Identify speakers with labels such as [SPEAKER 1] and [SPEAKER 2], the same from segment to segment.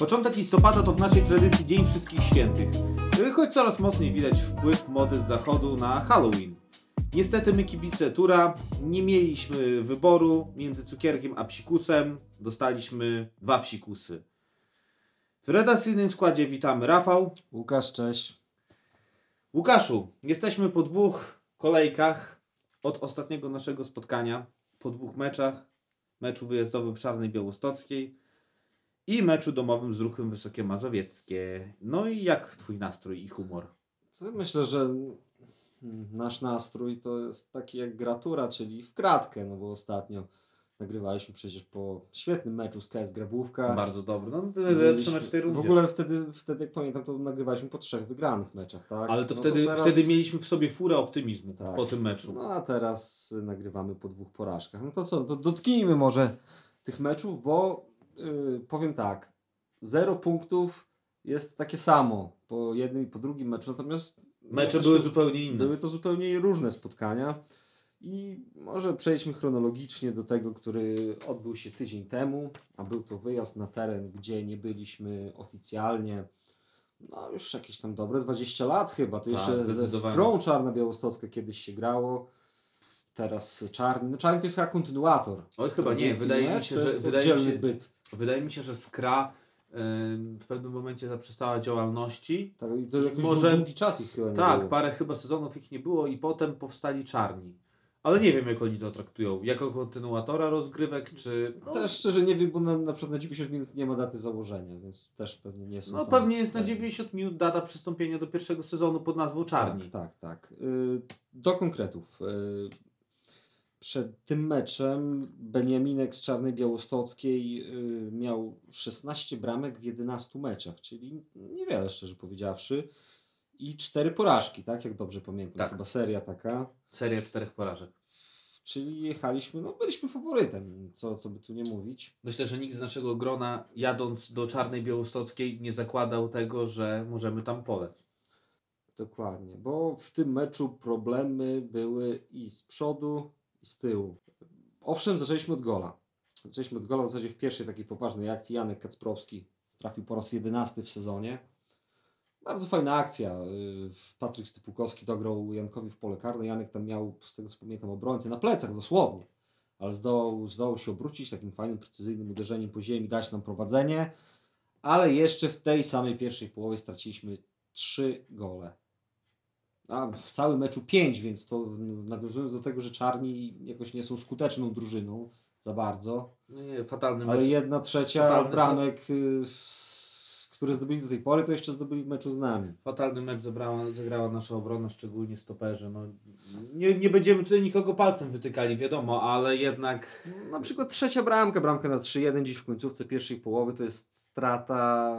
[SPEAKER 1] Początek listopada to w naszej tradycji Dzień Wszystkich Świętych, choć coraz mocniej widać wpływ mody z zachodu na Halloween. Niestety my kibice Tura nie mieliśmy wyboru między cukierkiem a psikusem, dostaliśmy dwa psikusy. W redakcyjnym składzie witamy Rafał.
[SPEAKER 2] Łukasz, cześć.
[SPEAKER 1] Łukaszu, jesteśmy po dwóch kolejkach od ostatniego naszego spotkania, po dwóch meczach, meczu wyjazdowym w Czarnej Białostockiej i meczu domowym z Ruchem Wysokie Mazowieckie. No i jak twój nastrój i humor?
[SPEAKER 2] Myślę, że nasz nastrój to jest taki jak gratura, czyli w kratkę, no bo ostatnio nagrywaliśmy przecież po świetnym meczu z KS Grabówka.
[SPEAKER 1] Bardzo dobry, no lepszy mecz w tej
[SPEAKER 2] W
[SPEAKER 1] rundzie.
[SPEAKER 2] ogóle wtedy, wtedy, jak pamiętam, to nagrywaliśmy po trzech wygranych meczach, tak?
[SPEAKER 1] Ale to,
[SPEAKER 2] No
[SPEAKER 1] wtedy,
[SPEAKER 2] teraz-
[SPEAKER 1] wtedy mieliśmy w sobie furę optymizmu
[SPEAKER 2] Tak.
[SPEAKER 1] po tym meczu.
[SPEAKER 2] No a teraz nagrywamy po dwóch porażkach. No to co, to dotknijmy może tych meczów, bo y, powiem tak, zero punktów jest takie samo po jednym i po drugim meczu, natomiast
[SPEAKER 1] Mecze
[SPEAKER 2] no,
[SPEAKER 1] były zupełnie inne.
[SPEAKER 2] Były to zupełnie różne spotkania i może przejdźmy chronologicznie do tego, który odbył się tydzień temu, a był to wyjazd na teren, gdzie nie byliśmy oficjalnie. No już jakieś tam dobre 20 lat chyba, to
[SPEAKER 1] Tak,
[SPEAKER 2] jeszcze ze. Skrą Czarna Białostocka kiedyś się grało. Teraz Czarny. No Czarny to jest chyba kontynuator.
[SPEAKER 1] Oj, chyba nie. Wydaje mi się, że wydaje mi się,
[SPEAKER 2] byt.
[SPEAKER 1] Wydaje mi się, że Skra w pewnym momencie zaprzestała działalności.
[SPEAKER 2] Tak, i to jakiś
[SPEAKER 1] Może-
[SPEAKER 2] długi czas ich chyba nie
[SPEAKER 1] Tak,
[SPEAKER 2] było.
[SPEAKER 1] parę chyba sezonów ich nie było i potem powstali czarni. Ale nie wiem, jak oni to traktują. Jako kontynuatora rozgrywek, czy. No,
[SPEAKER 2] Też szczerze nie wiem, bo na, na przykład na 90 minut nie ma daty założenia, więc też pewnie nie są
[SPEAKER 1] no
[SPEAKER 2] tam-
[SPEAKER 1] pewnie jest na
[SPEAKER 2] tak.
[SPEAKER 1] 90 minut data przystąpienia do pierwszego sezonu pod nazwą Czarni.
[SPEAKER 2] Tak, tak, tak. Do konkretów. Y, przed tym meczem Beniaminek z Czarnej Białostockiej y, miał 16 bramek w 11 meczach, czyli niewiele szczerze powiedziawszy. I cztery porażki, tak? Jak dobrze pamiętam.
[SPEAKER 1] Tak.
[SPEAKER 2] Chyba seria taka.
[SPEAKER 1] Seria czterech porażek.
[SPEAKER 2] Czyli jechaliśmy, no byliśmy faworytem, co, co by tu nie mówić.
[SPEAKER 1] Myślę, że nikt z naszego grona, jadąc do Czarnej Białostockiej, nie zakładał tego, że możemy tam polec.
[SPEAKER 2] Dokładnie, bo w tym meczu problemy były i z przodu, z tyłu. Owszem, zaczęliśmy od gola. Zaczęliśmy od gola w zasadzie w pierwszej takiej poważnej akcji. Janek Kacprowski trafił po raz jedenasty w sezonie. Bardzo fajna akcja. Yy, Patryk Stypukowski dograł Jankowi w pole karne. Janek tam miał, z tego co pamiętam, obrońcę na plecach dosłownie. Ale zdołał, zdołał się obrócić takim fajnym, precyzyjnym uderzeniem po ziemi, dać nam prowadzenie. Ale jeszcze w tej samej pierwszej połowie straciliśmy trzy gole. A w całym meczu pięć, więc to nawiązując do tego, że czarni jakoś nie są skuteczną drużyną za bardzo.
[SPEAKER 1] No nie, fatalny
[SPEAKER 2] Ale
[SPEAKER 1] mecz.
[SPEAKER 2] jedna trzecia
[SPEAKER 1] Fatalny
[SPEAKER 2] bramek, y, które zdobyli do tej pory, to jeszcze zdobyli w meczu z nami.
[SPEAKER 1] Fatalny mecz zabrała, zagrała nasza obrona, szczególnie stoperzy. No, nie, nie będziemy tutaj nikogo palcem wytykali, wiadomo, ale jednak
[SPEAKER 2] Na przykład trzecia bramka, bramka na 3-1 dziś w końcówce pierwszej połowy, to jest strata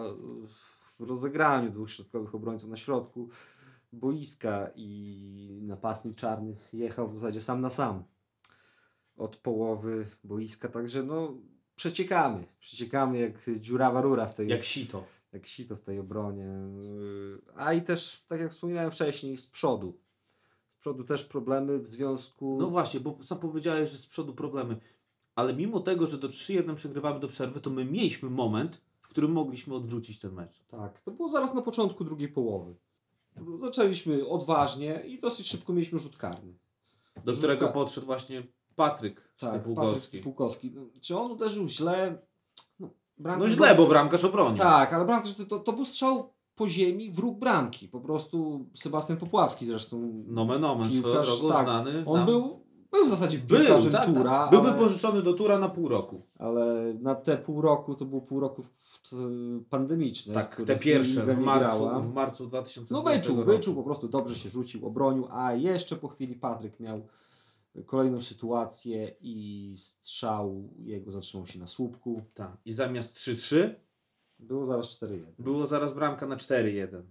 [SPEAKER 2] w rozegraniu dwóch środkowych obrońców na środku boiska i napastnik czarnych jechał w zasadzie sam na sam od połowy boiska, także no przeciekamy, przeciekamy jak dziurawa rura w tej,
[SPEAKER 1] jak sito.
[SPEAKER 2] jak sito w tej obronie. A i też, tak jak wspominałem wcześniej, z przodu. Z przodu też problemy w związku...
[SPEAKER 1] No właśnie, bo sam powiedziałeś, że z przodu problemy. Ale mimo tego, że do 3-1 przegrywamy do przerwy, to my mieliśmy moment, w którym mogliśmy odwrócić ten mecz.
[SPEAKER 2] Tak, to było zaraz na początku drugiej połowy. Zaczęliśmy odważnie i dosyć szybko mieliśmy rzut karny.
[SPEAKER 1] Do
[SPEAKER 2] Rzutka-
[SPEAKER 1] którego podszedł właśnie Patryk
[SPEAKER 2] Tak, Patryk
[SPEAKER 1] Stypułkowski.
[SPEAKER 2] Stypułkowski. No, Czy on uderzył źle? No,
[SPEAKER 1] No źle, bo bramkarz obronił.
[SPEAKER 2] Tak, ale bramkarz to, to, był strzał po ziemi, wróg bramki. Po prostu Sebastian Popławski zresztą.
[SPEAKER 1] Nomen omen, swoją drogą
[SPEAKER 2] tak.
[SPEAKER 1] znany.
[SPEAKER 2] On
[SPEAKER 1] nam.
[SPEAKER 2] był, był w zasadzie
[SPEAKER 1] Był, tak,
[SPEAKER 2] Tura,
[SPEAKER 1] tak. Był
[SPEAKER 2] ale,
[SPEAKER 1] wypożyczony do Tura na pół roku.
[SPEAKER 2] ale na te pół roku to było pół roku pandemiczne.
[SPEAKER 1] Tak, te pierwsze w marcu,
[SPEAKER 2] grała.
[SPEAKER 1] w marcu 2020
[SPEAKER 2] No wyczuł,
[SPEAKER 1] roku.
[SPEAKER 2] wyczuł, po prostu dobrze się rzucił, obronił, a jeszcze po chwili Patryk miał kolejną sytuację i strzał jego zatrzymał się na słupku.
[SPEAKER 1] Tak. I zamiast 3-3
[SPEAKER 2] Było zaraz 4-1.
[SPEAKER 1] było zaraz bramka na 4-1.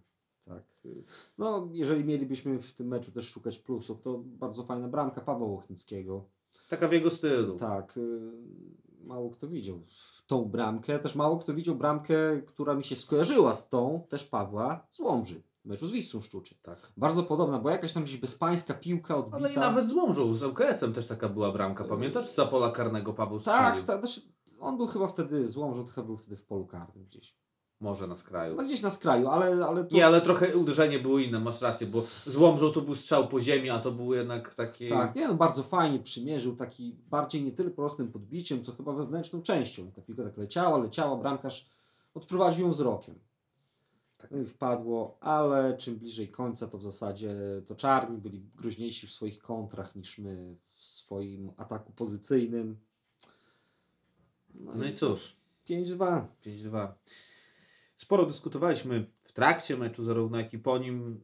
[SPEAKER 2] No, jeżeli mielibyśmy w tym meczu też szukać plusów, to bardzo fajna bramka Pawła Łochnickiego.
[SPEAKER 1] Taka w jego stylu.
[SPEAKER 2] Tak, y, mało kto widział tą bramkę. Też mało kto widział bramkę, która mi się skojarzyła z tą, też Pawła, z Łomży. meczu z Wisłą Szczuczy.
[SPEAKER 1] Tak.
[SPEAKER 2] Bardzo podobna, bo jakaś tam gdzieś bezpańska piłka odbita.
[SPEAKER 1] Ale i nawet z Łomżą, z ŁKS-em też taka była bramka. Pamiętasz? Za pola karnego Paweł strzelił.
[SPEAKER 2] Tak, tak też on był chyba wtedy z Łomżą, to chyba był wtedy w polu karnym gdzieś.
[SPEAKER 1] Może na skraju.
[SPEAKER 2] No gdzieś na skraju, ale, ale to...
[SPEAKER 1] Nie, ale trochę uderzenie było inne, masz rację, bo z Łomżą to był strzał po ziemi, a to był jednak takie...
[SPEAKER 2] Tak, nie, no bardzo fajnie przymierzył, taki bardziej nie tyle prostym podbiciem, co chyba wewnętrzną częścią. Ta piłka tak leciała, leciała, bramkarz odprowadził ją wzrokiem. No i wpadło, ale czym bliżej końca, to w zasadzie to czarni byli groźniejsi w swoich kontrach niż my w swoim ataku pozycyjnym.
[SPEAKER 1] No i cóż,
[SPEAKER 2] 5-2.
[SPEAKER 1] 5-2. Sporo dyskutowaliśmy w trakcie meczu, zarówno jak i po nim,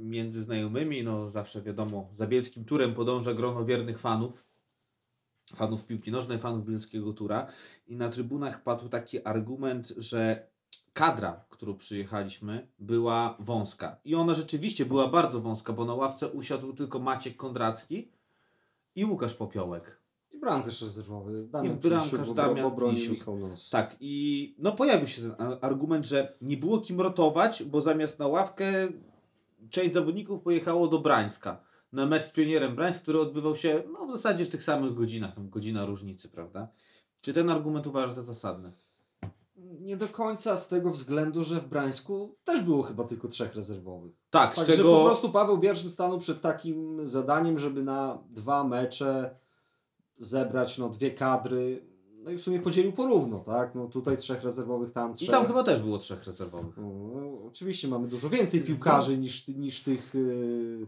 [SPEAKER 1] między znajomymi. No zawsze wiadomo, za bielskim turem podąża grono wiernych fanów. Fanów piłki nożnej, fanów bielskiego tura. I na trybunach padł taki argument, że kadra, którą przyjechaliśmy, była wąska. I ona rzeczywiście była bardzo wąska, bo na ławce usiadł tylko Maciek Kondracki i Łukasz Popiołek.
[SPEAKER 2] Bramkarz rezerwowy. Damian
[SPEAKER 1] I bramkarz Damian. Tak, i no pojawił się ten argument, że nie było kim rotować, bo zamiast na ławkę część zawodników pojechało do Brańska. Na mecz z Pionierem Brańsk, który odbywał się no, w zasadzie w tych samych godzinach, tam godzina różnicy, prawda? Czy ten argument uważasz za zasadny?
[SPEAKER 2] Nie do końca z tego względu, że w Brańsku też było chyba tylko trzech rezerwowych.
[SPEAKER 1] Tak, z
[SPEAKER 2] Także
[SPEAKER 1] czego...
[SPEAKER 2] po prostu Paweł Bierszyn stanął przed takim zadaniem, żeby na dwa mecze zebrać no, dwie kadry. No i w sumie podzielił porówno, tak? No tutaj trzech rezerwowych, tam
[SPEAKER 1] I
[SPEAKER 2] trzech.
[SPEAKER 1] tam chyba też było trzech rezerwowych.
[SPEAKER 2] No, oczywiście mamy dużo więcej
[SPEAKER 1] Z-
[SPEAKER 2] piłkarzy niż, niż tych yy,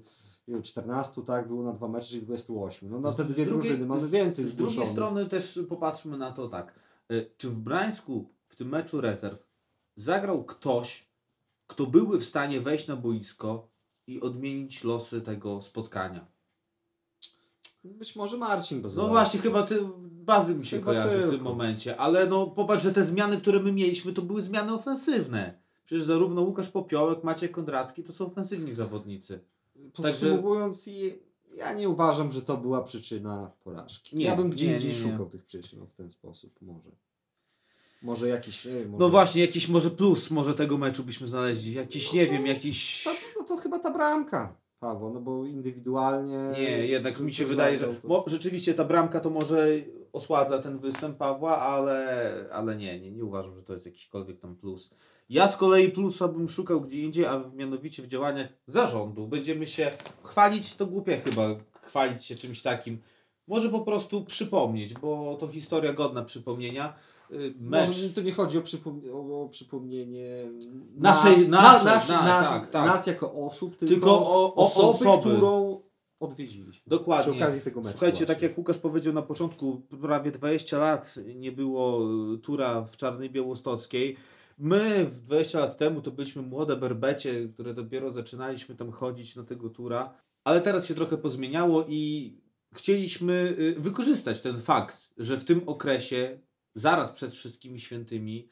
[SPEAKER 2] nie wiem, 14, tak? Było na dwa mecze, czyli 28. No na te
[SPEAKER 1] Z
[SPEAKER 2] dwie
[SPEAKER 1] drugiej-
[SPEAKER 2] drużyny mamy
[SPEAKER 1] z-
[SPEAKER 2] więcej
[SPEAKER 1] Z drugiej
[SPEAKER 2] zgłoszonych.
[SPEAKER 1] strony też popatrzmy na to tak. Y, Czy w Brańsku w tym meczu rezerw zagrał ktoś, kto byłby w stanie wejść na boisko i odmienić losy tego spotkania?
[SPEAKER 2] Być może Marcin.
[SPEAKER 1] No właśnie, chyba ty, Bazyl mi się
[SPEAKER 2] Chyba
[SPEAKER 1] kojarzy w tym
[SPEAKER 2] tylko.
[SPEAKER 1] momencie, ale no popatrz, że te zmiany, które my mieliśmy, to były zmiany ofensywne. Przecież zarówno Łukasz Popiołek, Maciek Kondracki to są ofensywni zawodnicy.
[SPEAKER 2] Podsumowując, i ja nie uważam, że to była przyczyna porażki.
[SPEAKER 1] Nie,
[SPEAKER 2] ja bym gdzie
[SPEAKER 1] nie,
[SPEAKER 2] indziej szukał tych przyczyn no, w ten sposób, może. Może jakiś. Wiem, może...
[SPEAKER 1] No właśnie, jakiś może plus może tego meczu byśmy znaleźli. Jakiś, nie wiem, jakiś...
[SPEAKER 2] To, no to chyba ta bramka, Paweł, no bo indywidualnie.
[SPEAKER 1] Nie, jednak mi się wydaje, że mo, rzeczywiście ta bramka to może osładza ten występ Pawła, ale, ale nie, nie, nie uważam, że to jest jakikolwiek tam plus. Ja z kolei plusa bym szukał gdzie indziej, a mianowicie w działaniach zarządu. Będziemy się chwalić, to głupie chyba chwalić się czymś takim. Może po prostu przypomnieć, bo to historia godna przypomnienia. Y, Mecz.
[SPEAKER 2] Może to nie chodzi o, przypom- o, o przypomnienie
[SPEAKER 1] Naszej-
[SPEAKER 2] nas,
[SPEAKER 1] naszej,
[SPEAKER 2] nas,
[SPEAKER 1] na-
[SPEAKER 2] nas,
[SPEAKER 1] tak, tak.
[SPEAKER 2] nas jako osób, tylko,
[SPEAKER 1] Tylko o-
[SPEAKER 2] osoby,
[SPEAKER 1] osoby.
[SPEAKER 2] którą odwiedziliśmy.
[SPEAKER 1] Dokładnie.
[SPEAKER 2] Przy okazji tego meczu.
[SPEAKER 1] Słuchajcie,
[SPEAKER 2] właśnie.
[SPEAKER 1] tak jak Łukasz powiedział na początku, prawie 20 lat nie było y, tura w Czarnej Białostockiej. My w 20 lat temu to byliśmy młode berbecie, które dopiero zaczynaliśmy tam chodzić na tego tura, ale teraz się trochę pozmieniało i chcieliśmy y, wykorzystać ten fakt, że w tym okresie, zaraz przed wszystkimi świętymi,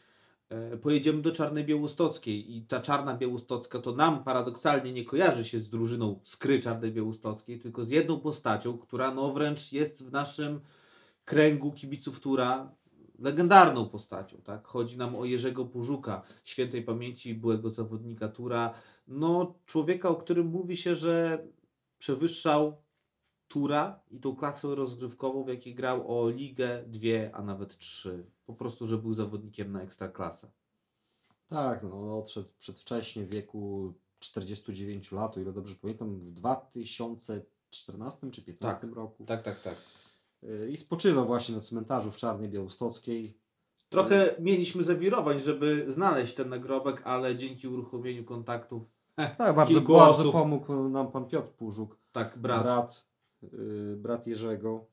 [SPEAKER 1] e, pojedziemy do Czarnej Białostockiej i ta Czarna Białostocka to nam paradoksalnie nie kojarzy się z drużyną Skry Czarnej Białostockiej, tylko z jedną postacią, która no wręcz jest w naszym kręgu kibiców Tura legendarną postacią, tak? Chodzi nam o Jerzego Pużuka, świętej pamięci byłego zawodnika Tura, no człowieka, o którym mówi się, że przewyższał Tura i tą klasę rozgrywkową, w jakiej grał o ligę, dwie, a nawet trzy. Po prostu, że był zawodnikiem na ekstraklasę.
[SPEAKER 2] Tak, no on odszedł przedwcześnie w wieku 49 lat, o ile dobrze pamiętam, w 2014 czy 2015 roku.
[SPEAKER 1] Tak, tak, tak.
[SPEAKER 2] Y, I spoczywa właśnie na cmentarzu w Czarnej Białostockiej.
[SPEAKER 1] Trochę mieliśmy zawirowań, żeby znaleźć ten nagrobek, ale dzięki uruchomieniu kontaktów,
[SPEAKER 2] Tak, bardzo, bardzo pomógł nam pan Piotr Pużuk,
[SPEAKER 1] tak, brat.
[SPEAKER 2] brat, y, brat Jerzego.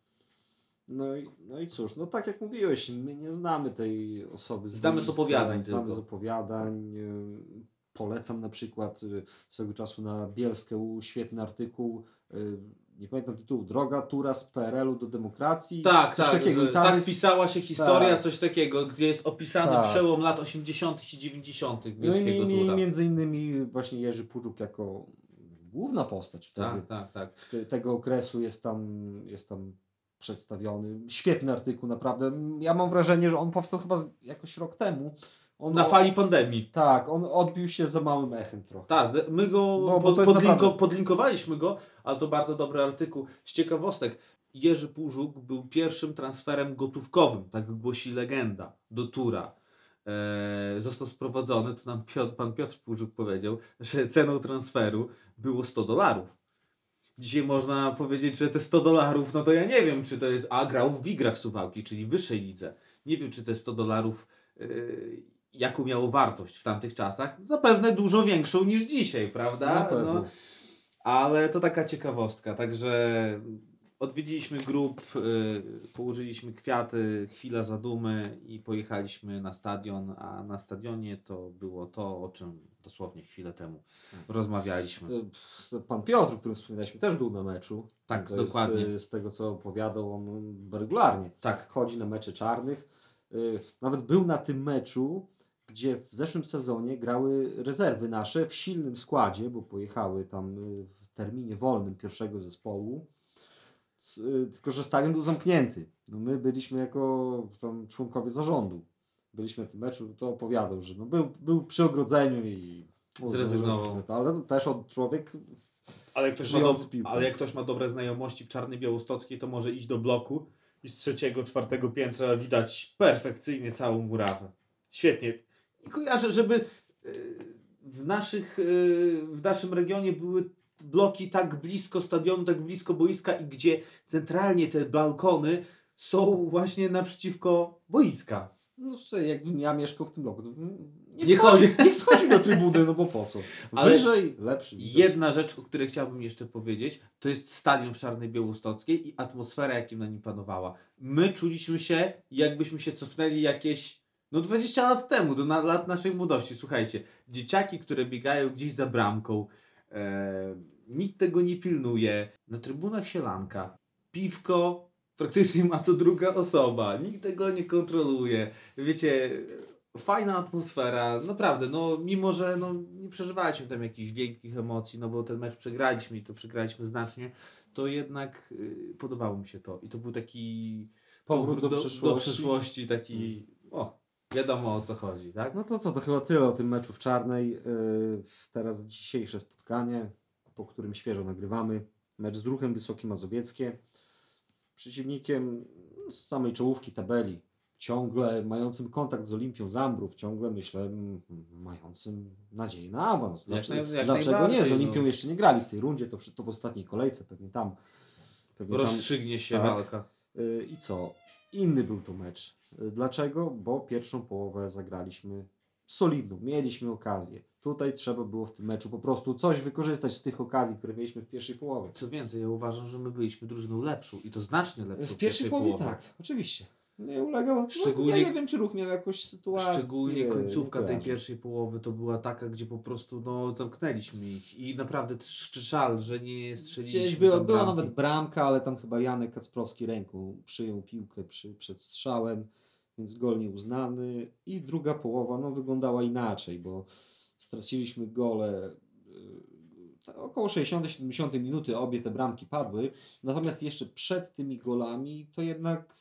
[SPEAKER 2] No i, no i cóż, no tak jak mówiłeś, my nie znamy tej osoby.
[SPEAKER 1] Znamy z opowiadań
[SPEAKER 2] Znamy
[SPEAKER 1] tylko.
[SPEAKER 2] z opowiadań. y, Polecam na przykład y, swego czasu na Bielskę świetny artykuł, y, nie pamiętam tytułu, Droga Tura z PRL-u do demokracji.
[SPEAKER 1] Tak,
[SPEAKER 2] coś
[SPEAKER 1] tak,
[SPEAKER 2] takiego. I tam
[SPEAKER 1] tak
[SPEAKER 2] jest-
[SPEAKER 1] pisała się historia,
[SPEAKER 2] tak.
[SPEAKER 1] coś takiego, gdzie jest opisany
[SPEAKER 2] Tak.
[SPEAKER 1] przełom lat 80. i 90.
[SPEAKER 2] No i
[SPEAKER 1] Bielskiego
[SPEAKER 2] mi, mi,
[SPEAKER 1] Tura.
[SPEAKER 2] między innymi właśnie Jerzy Puczuk jako główna postać wtedy
[SPEAKER 1] Tak, tak, tak.
[SPEAKER 2] te- tego okresu jest tam, jest tam przedstawiony. Świetny artykuł, naprawdę. Ja mam wrażenie, że on powstał chyba z- jakoś rok temu. On,
[SPEAKER 1] Na fali pandemii.
[SPEAKER 2] Tak, on odbił się za małym echem trochę.
[SPEAKER 1] Tak, my go
[SPEAKER 2] bo
[SPEAKER 1] pod, podlinko,
[SPEAKER 2] naprawdę-
[SPEAKER 1] podlinkowaliśmy go, ale to bardzo dobry artykuł. Z ciekawostek, Jerzy Pużuk był pierwszym transferem gotówkowym, tak głosi legenda, do Tura. E, został sprowadzony, to nam Piotr, pan Piotr Płuczuk powiedział, że ceną transferu było 100 dolarów. Dzisiaj można powiedzieć, że te 100 dolarów, no to ja nie wiem, czy to jest, a grał w Wigrach Suwałki, czyli wyższej lidze. Nie wiem, czy te 100 dolarów, yy, jaką miało wartość w tamtych czasach. Zapewne dużo większą niż dzisiaj, prawda? No, ale to taka ciekawostka, także odwiedziliśmy grup, y, położyliśmy kwiaty, chwila zadumy i pojechaliśmy na stadion, a na stadionie to było to, o czym dosłownie chwilę temu rozmawialiśmy.
[SPEAKER 2] E, Pan Piotr, o którym wspominaliśmy, też był na meczu.
[SPEAKER 1] Tak,
[SPEAKER 2] to
[SPEAKER 1] dokładnie.
[SPEAKER 2] Jest, e, z tego, co opowiadał, on regularnie
[SPEAKER 1] Tak,
[SPEAKER 2] chodzi na mecze czarnych. Nawet był na tym meczu, gdzie w zeszłym sezonie grały rezerwy nasze w silnym składzie, bo pojechały tam w terminie wolnym pierwszego zespołu. E, Tylko, że stadion był zamknięty. No my byliśmy jako tam członkowie zarządu. Byliśmy na tym meczu, to opowiadał, że no był, był przy ogrodzeniu i
[SPEAKER 1] Zrezygnował.
[SPEAKER 2] Ale też od człowiek
[SPEAKER 1] ale jak, ktoś ma dob- ale jak ktoś ma dobre znajomości w Czarnej Białostockiej, to może iść do bloku i z trzeciego, czwartego piętra widać perfekcyjnie całą murawę. Świetnie. I kojarzę, żeby y, w, naszych, y, w naszym regionie były bloki tak blisko stadionu, tak blisko boiska i gdzie centralnie te balkony są właśnie naprzeciwko boiska.
[SPEAKER 2] No słuchaj, jakbym ja mieszkał w tym bloku, nie,
[SPEAKER 1] Nie chodzi.
[SPEAKER 2] nie schodził do trybuny, no bo po co?
[SPEAKER 1] Ale
[SPEAKER 2] Wyżej, lepszy.
[SPEAKER 1] Jedna rzecz, o której chciałbym jeszcze powiedzieć, to jest stadion w Czarnej Białostockiej i atmosfera, jakim na nim panowała. My czuliśmy się, jakbyśmy się cofnęli jakieś, no 20 lat temu, do na, lat naszej młodości. Słuchajcie, dzieciaki, które biegają gdzieś za bramką, e, nikt tego nie pilnuje, na trybunach sielanka, piwko praktycznie ma co druga osoba, nikt tego nie kontroluje. Wiecie, fajna atmosfera, naprawdę, no mimo, że no, nie przeżywaliśmy tam jakichś wielkich emocji, no bo ten mecz przegraliśmy i to przegraliśmy znacznie, to jednak y, podobało mi się to. I to był taki
[SPEAKER 2] Powrót do
[SPEAKER 1] do,
[SPEAKER 2] przeszłości.
[SPEAKER 1] do przeszłości, taki, o, wiadomo o co chodzi, tak?
[SPEAKER 2] No to co, to chyba tyle o tym meczu w Czarnej. Yy, teraz dzisiejsze spotkanie, po którym świeżo nagrywamy. Mecz z Ruchem Wysokie Mazowieckie. Przeciwnikiem z samej czołówki tabeli. Ciągle mającym kontakt z Olimpią Zambrów. Ciągle myślę, mającym nadzieję na awans.
[SPEAKER 1] Jak
[SPEAKER 2] Dlaczego,
[SPEAKER 1] naj- jak
[SPEAKER 2] dlaczego nie? Z Olimpią
[SPEAKER 1] no.
[SPEAKER 2] jeszcze nie grali w tej rundzie. To, w- to w ostatniej kolejce pewnie tam. Pewnie tam
[SPEAKER 1] Rozstrzygnie się
[SPEAKER 2] tak.
[SPEAKER 1] walka.
[SPEAKER 2] Y, I co? Inny był to mecz. Y, Dlaczego? Bo pierwszą połowę zagraliśmy solidną. Mieliśmy okazję. Tutaj trzeba było w tym meczu po prostu coś wykorzystać z tych okazji, które mieliśmy w pierwszej połowie.
[SPEAKER 1] Co więcej, ja uważam, że my byliśmy drużyną lepszą i to znacznie lepszą
[SPEAKER 2] W pierwszej połowie tak, oczywiście. Nie ulegał.
[SPEAKER 1] Szczególnie-
[SPEAKER 2] Szczególnie, ja nie wiem, czy ruch miał jakąś sytuację.
[SPEAKER 1] Szczególnie końcówka tej pierwszej połowy to była taka, gdzie po prostu no, zamknęliśmy ich i naprawdę żal, że nie strzeliliśmy
[SPEAKER 2] Gdzieś była, była nawet bramka, ale tam chyba Janek Kacprowski ręką przyjął piłkę przy, przed strzałem, więc gol nieuznany. I druga połowa no, wyglądała inaczej, bo straciliśmy gole y, około 60-70 minuty, obie te bramki padły. Natomiast jeszcze przed tymi golami to jednak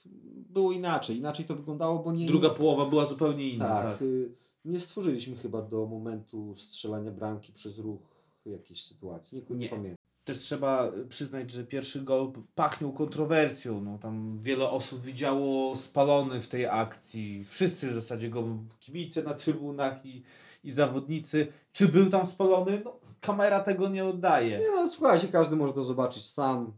[SPEAKER 2] było inaczej. Inaczej to wyglądało, bo nie...
[SPEAKER 1] Druga połowa była zupełnie inna.
[SPEAKER 2] tak,
[SPEAKER 1] Tak.
[SPEAKER 2] y, nie stworzyliśmy chyba do momentu strzelania bramki przez ruch jakiejś sytuacji. Nie, nie.
[SPEAKER 1] Nie. Też trzeba przyznać, że pierwszy gol pachniał kontrowersją. No, tam wiele osób widziało spalony w tej akcji. Wszyscy w zasadzie go, kibice na trybunach i, i zawodnicy. Czy był tam spalony? No, kamera tego nie oddaje.
[SPEAKER 2] Nie no, słuchajcie, każdy może to zobaczyć sam.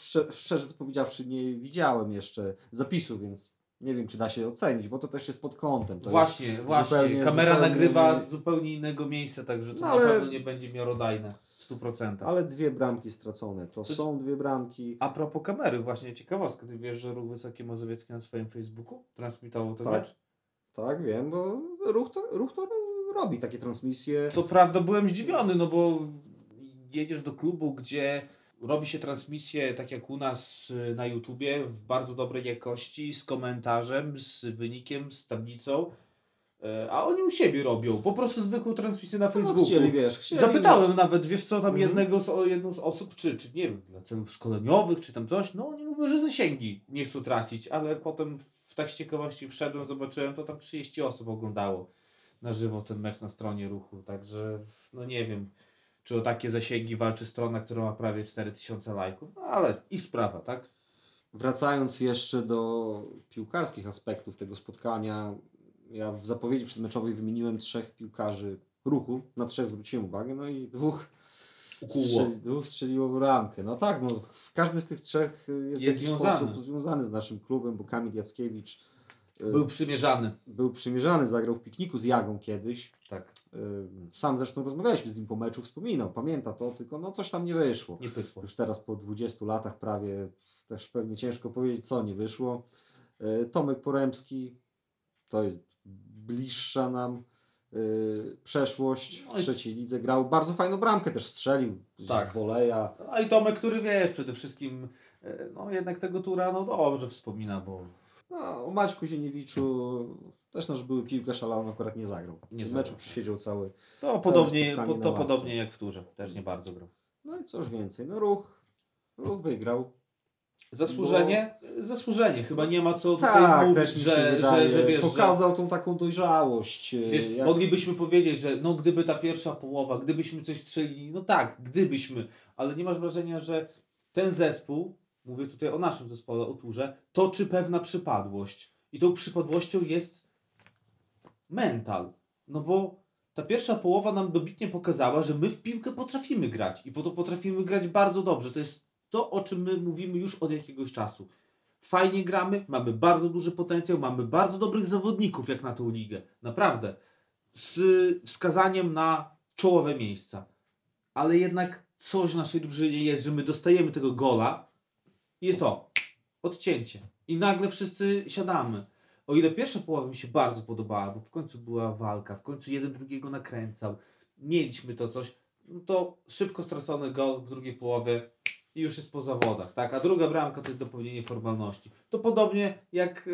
[SPEAKER 2] Szczerze, szczerze to powiedziawszy, nie widziałem jeszcze zapisu, więc nie wiem, czy da się ocenić, bo to też jest pod kątem. To
[SPEAKER 1] właśnie, właśnie.
[SPEAKER 2] zupełnie-
[SPEAKER 1] Kamera
[SPEAKER 2] zupełnie
[SPEAKER 1] nagrywa z zupełnie innego miejsca, także to
[SPEAKER 2] No,
[SPEAKER 1] na
[SPEAKER 2] ale-
[SPEAKER 1] pewno nie będzie miarodajne 100%.
[SPEAKER 2] Ale dwie bramki stracone. To
[SPEAKER 1] To-
[SPEAKER 2] są dwie bramki.
[SPEAKER 1] A propos kamery, właśnie ciekawostka. Ty wiesz, że Ruch Wysokie Mazowieckie na swoim Facebooku transmitował ten
[SPEAKER 2] Tak.
[SPEAKER 1] mecz?
[SPEAKER 2] Tak, wiem, bo ruch to, ruch to robi takie transmisje.
[SPEAKER 1] Co prawda byłem zdziwiony, no bo jedziesz do klubu, gdzie robi się transmisję, tak jak u nas y, na YouTubie, w bardzo dobrej jakości, z komentarzem, z wynikiem, z tablicą, a oni u siebie robią, po prostu zwykłą transmisję na
[SPEAKER 2] No,
[SPEAKER 1] Facebooku.
[SPEAKER 2] chcieli, wiesz, chcieli
[SPEAKER 1] Zapytałem nawet, wiesz co, tam
[SPEAKER 2] Mhm.
[SPEAKER 1] jednego z, jedną z osób, czy, czy nie wiem, dla celów szkoleniowych, czy tam coś, no oni mówią, że zasięgi nie chcą tracić, ale potem w tak z ciekawości wszedłem, zobaczyłem, to tam 30 osób oglądało na żywo ten mecz na stronie ruchu, także no nie wiem, czy o takie zasięgi walczy strona, która ma prawie 4000 lajków, no ale ich sprawa, tak?
[SPEAKER 2] Wracając jeszcze do piłkarskich aspektów tego spotkania, Ja w zapowiedzi przedmeczowej wymieniłem trzech piłkarzy ruchu, na trzech zwróciłem uwagę, no i dwóch, strzeli, dwóch strzeliło bramkę. No tak, no każdy z tych trzech y, jest,
[SPEAKER 1] Jest
[SPEAKER 2] w jakiś
[SPEAKER 1] związany.
[SPEAKER 2] sposób związany z naszym klubem, bo Kamil Jackiewicz y,
[SPEAKER 1] Był przymierzany.
[SPEAKER 2] był przymierzany, zagrał w pikniku z Jagą kiedyś.
[SPEAKER 1] Tak,
[SPEAKER 2] Y, Sam zresztą rozmawialiśmy z nim po meczu, wspominał, pamięta to, tylko no coś tam nie wyszło.
[SPEAKER 1] nie.
[SPEAKER 2] Już teraz po 20 latach prawie też pewnie ciężko powiedzieć, co nie wyszło. Tomek Poremski to jest bliższa nam y, przeszłość
[SPEAKER 1] No
[SPEAKER 2] w
[SPEAKER 1] i-
[SPEAKER 2] trzeciej lidze. Grał bardzo fajną bramkę, też strzelił
[SPEAKER 1] Tak.
[SPEAKER 2] z woleja.
[SPEAKER 1] A i Tomek, który wiesz, przede wszystkim, e, no jednak tego tura, no dobrze wspomina, bo
[SPEAKER 2] No, o Maćku Zieniewiczu też nasz były piłkarz, ale on akurat nie zagrał.
[SPEAKER 1] Nie
[SPEAKER 2] w
[SPEAKER 1] zagrał.
[SPEAKER 2] meczu przesiedział cały.
[SPEAKER 1] to podobnie, po, to podobnie jak w turze. Też nie bardzo grał.
[SPEAKER 2] No i cóż więcej, no ruch, ruch wygrał.
[SPEAKER 1] Zasłużenie? Zasłużenie. Chyba nie ma co tutaj
[SPEAKER 2] Tak,
[SPEAKER 1] mówić, że,
[SPEAKER 2] wydaje,
[SPEAKER 1] że, że wiesz, że,
[SPEAKER 2] pokazał tą taką dojrzałość. y,
[SPEAKER 1] wiesz
[SPEAKER 2] jak-
[SPEAKER 1] moglibyśmy powiedzieć, że no gdyby ta pierwsza połowa, gdybyśmy coś strzelili, no tak, gdybyśmy, ale nie masz wrażenia, że ten zespół, mówię tutaj o naszym zespole, o turze, toczy pewna przypadłość. I tą przypadłością jest mental. No bo ta pierwsza połowa nam dobitnie pokazała, że my w piłkę potrafimy grać i po to potrafimy grać bardzo dobrze. To jest to, o czym my mówimy już od jakiegoś czasu. Fajnie gramy, mamy bardzo duży potencjał, mamy bardzo dobrych zawodników jak na tą ligę. Naprawdę. Z wskazaniem na czołowe miejsca. Ale jednak coś w naszej drużynie jest, że my dostajemy tego gola i jest to odcięcie. I nagle wszyscy siadamy. O ile pierwsza połowa mi się bardzo podobała, bo w końcu była walka, w końcu jeden drugiego nakręcał, mieliśmy to coś, no to szybko stracony gol w drugiej połowie i już jest po zawodach, tak? A druga bramka to jest dopełnienie formalności. To podobnie jak e,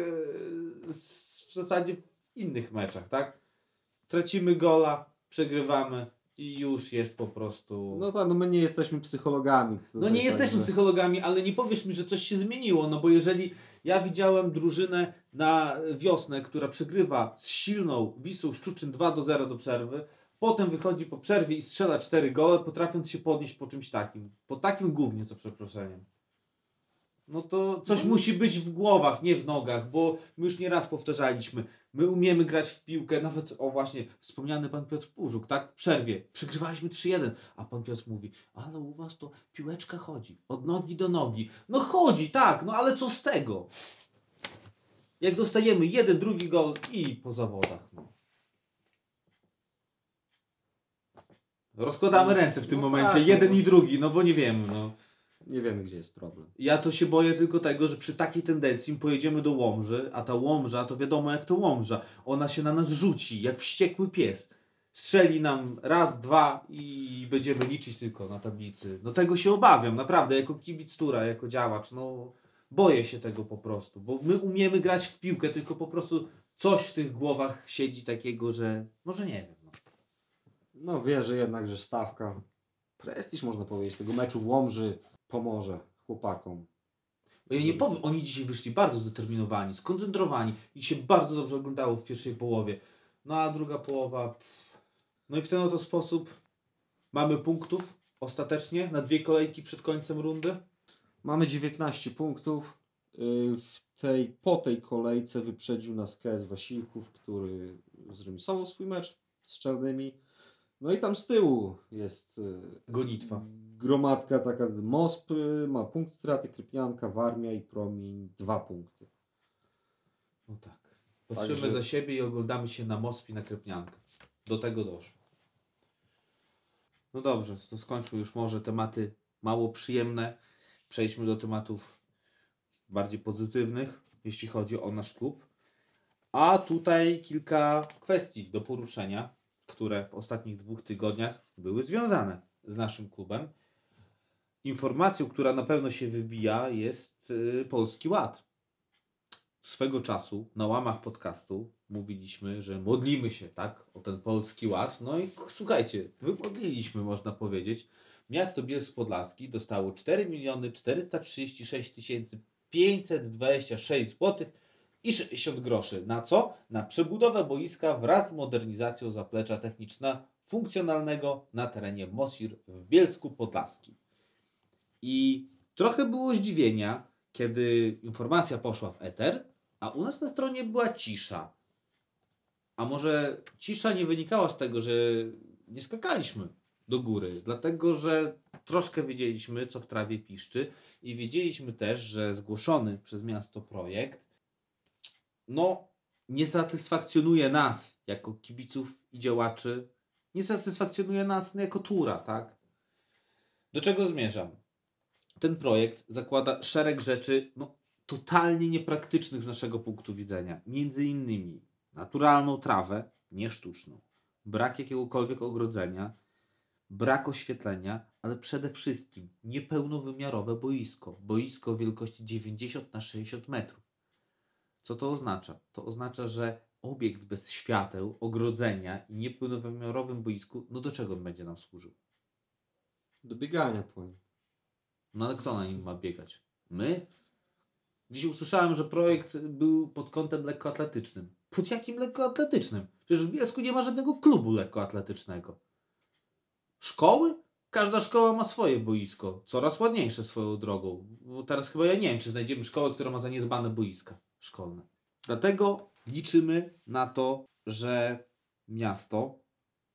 [SPEAKER 1] w zasadzie w innych meczach, tak? Tracimy gola, przegrywamy i już jest po prostu...
[SPEAKER 2] No tak, no my nie jesteśmy psychologami.
[SPEAKER 1] No nie jesteśmy
[SPEAKER 2] że-
[SPEAKER 1] psychologami, ale nie powiesz mi, że coś się zmieniło, no bo jeżeli ja widziałem drużynę na wiosnę, która przegrywa z silną Wisłą Szczuczyn 2 do 0 do przerwy, potem wychodzi po przerwie i strzela 4 gole, potrafiąc się podnieść po czymś takim. Po takim głównie, co przeproszeniem. No to coś musi być w głowach, nie w nogach, bo my już nieraz powtarzaliśmy, my umiemy grać w piłkę, nawet, o właśnie, wspomniany pan Piotr Pużuk, tak, w przerwie, przegrywaliśmy 3-1, a pan Piotr mówi, ale u was to piłeczka chodzi, od nogi do nogi. No chodzi, tak, no ale co z tego? Jak dostajemy jeden, drugi gol i po zawodach. No. Rozkładamy ręce w tym
[SPEAKER 2] No
[SPEAKER 1] momencie,
[SPEAKER 2] tak, no
[SPEAKER 1] jeden i drugi, no bo nie wiemy, no.
[SPEAKER 2] Nie wiemy, gdzie jest problem.
[SPEAKER 1] Ja to się boję tylko tego, że przy takiej tendencji pojedziemy do Łomży, a ta Łomża to wiadomo jak to Łomża. Ona się na nas rzuci, jak wściekły pies. Strzeli nam raz, dwa i będziemy liczyć tylko na tablicy. No tego się obawiam, naprawdę, jako kibic tura, jako działacz, no boję się tego po prostu, bo my umiemy grać w piłkę, tylko po prostu coś w tych głowach siedzi takiego, że może nie wiem. No.
[SPEAKER 2] No wierzę jednak, że stawka, prestiż można powiedzieć, tego meczu w Łomży pomoże chłopakom.
[SPEAKER 1] Bo Ja nie powiem, oni dzisiaj wyszli bardzo zdeterminowani, skoncentrowani i się bardzo dobrze oglądało w pierwszej połowie. No a druga połowa. No i w ten oto sposób mamy punktów ostatecznie na dwie kolejki przed końcem rundy.
[SPEAKER 2] Mamy 19 punktów. Yy, W tej, po tej kolejce wyprzedził nas KS Wasilków, który zremisował swój mecz z Czarnymi. No i tam z tyłu jest yy,
[SPEAKER 1] Gonitwa.
[SPEAKER 2] gromadka taka z MOSP, ma punkt straty, Krypianka, Warmia i Promień dwa punkty.
[SPEAKER 1] No tak. Patrzymy
[SPEAKER 2] Także-
[SPEAKER 1] za siebie i oglądamy się na Moskwi na Krypniankę. Do tego doszło. No dobrze, to skończmy już może tematy mało przyjemne. Przejdźmy do tematów bardziej pozytywnych, jeśli chodzi o nasz klub. A tutaj kilka kwestii do poruszenia, które w ostatnich dwóch tygodniach były związane z naszym klubem. Informacją, która na pewno się wybija, jest y, Polski Ład swego czasu na łamach podcastu mówiliśmy, że modlimy się, tak, o ten polski ład. No i słuchajcie, wymodliliśmy, można powiedzieć. Miasto Bielsk Podlaski dostało 4 miliony 436 tysięcy 526 zł i 60 groszy. Na co? Na przebudowę boiska wraz z modernizacją zaplecza techniczno-funkcjonalnego na terenie Mosir w Bielsku Podlaskim. I trochę było zdziwienia, kiedy informacja poszła w eter, a u nas na stronie była cisza. A może cisza nie wynikała z tego, że nie skakaliśmy do góry, dlatego że troszkę wiedzieliśmy, co w trawie piszczy i wiedzieliśmy też, że zgłoszony przez miasto projekt no nie satysfakcjonuje nas jako kibiców i działaczy, nie satysfakcjonuje nas jako tura, tak? Do czego zmierzam? Ten projekt zakłada szereg rzeczy no, totalnie niepraktycznych z naszego punktu widzenia. Między innymi naturalną trawę, nie sztuczną, brak jakiegokolwiek ogrodzenia, brak oświetlenia, ale przede wszystkim niepełnowymiarowe boisko. Boisko wielkości 90 na 60 metrów. Co to oznacza? To oznacza, że obiekt bez świateł, ogrodzenia i niepełnowymiarowym boisku, no do czego on będzie nam służył?
[SPEAKER 2] Do biegania po nim.
[SPEAKER 1] No ale kto na nim ma biegać? My? Dziś usłyszałem, że projekt był pod kątem lekkoatletycznym. Pod jakim lekkoatletycznym? Przecież w Bielsku nie ma żadnego klubu lekkoatletycznego. Szkoły? Każda szkoła ma swoje boisko. Coraz ładniejsze swoją drogą. Bo teraz chyba ja nie wiem, czy znajdziemy szkołę, która ma zaniedbane boiska szkolne. Dlatego liczymy na to, że miasto,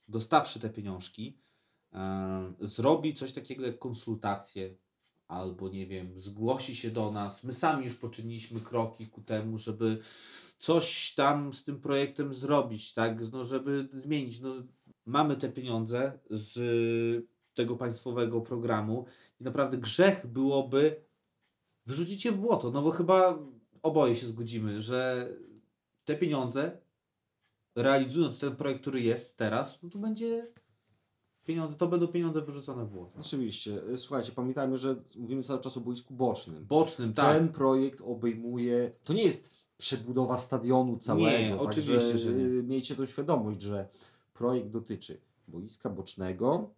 [SPEAKER 1] dostawszy te pieniążki, e, zrobi coś takiego jak konsultacje, albo nie wiem, zgłosi się do nas. My sami już poczyniliśmy kroki ku temu, żeby coś tam z tym projektem zrobić, tak, no, żeby zmienić. No, mamy te pieniądze z tego państwowego programu i naprawdę grzech byłoby wyrzucić je w błoto, no bo chyba oboje się zgodzimy, że te pieniądze, realizując ten projekt, który jest teraz, no to będzie pieniądze, to będą pieniądze wyrzucone w błoto.
[SPEAKER 2] Oczywiście. Słuchajcie, pamiętajmy, że mówimy cały czas o boisku bocznym.
[SPEAKER 1] Bocznym, tak.
[SPEAKER 2] Ten projekt obejmuje. To nie jest przebudowa stadionu całego.
[SPEAKER 1] Nie, oczywiście, że nie.
[SPEAKER 2] y, Miejcie tą świadomość, że projekt dotyczy boiska bocznego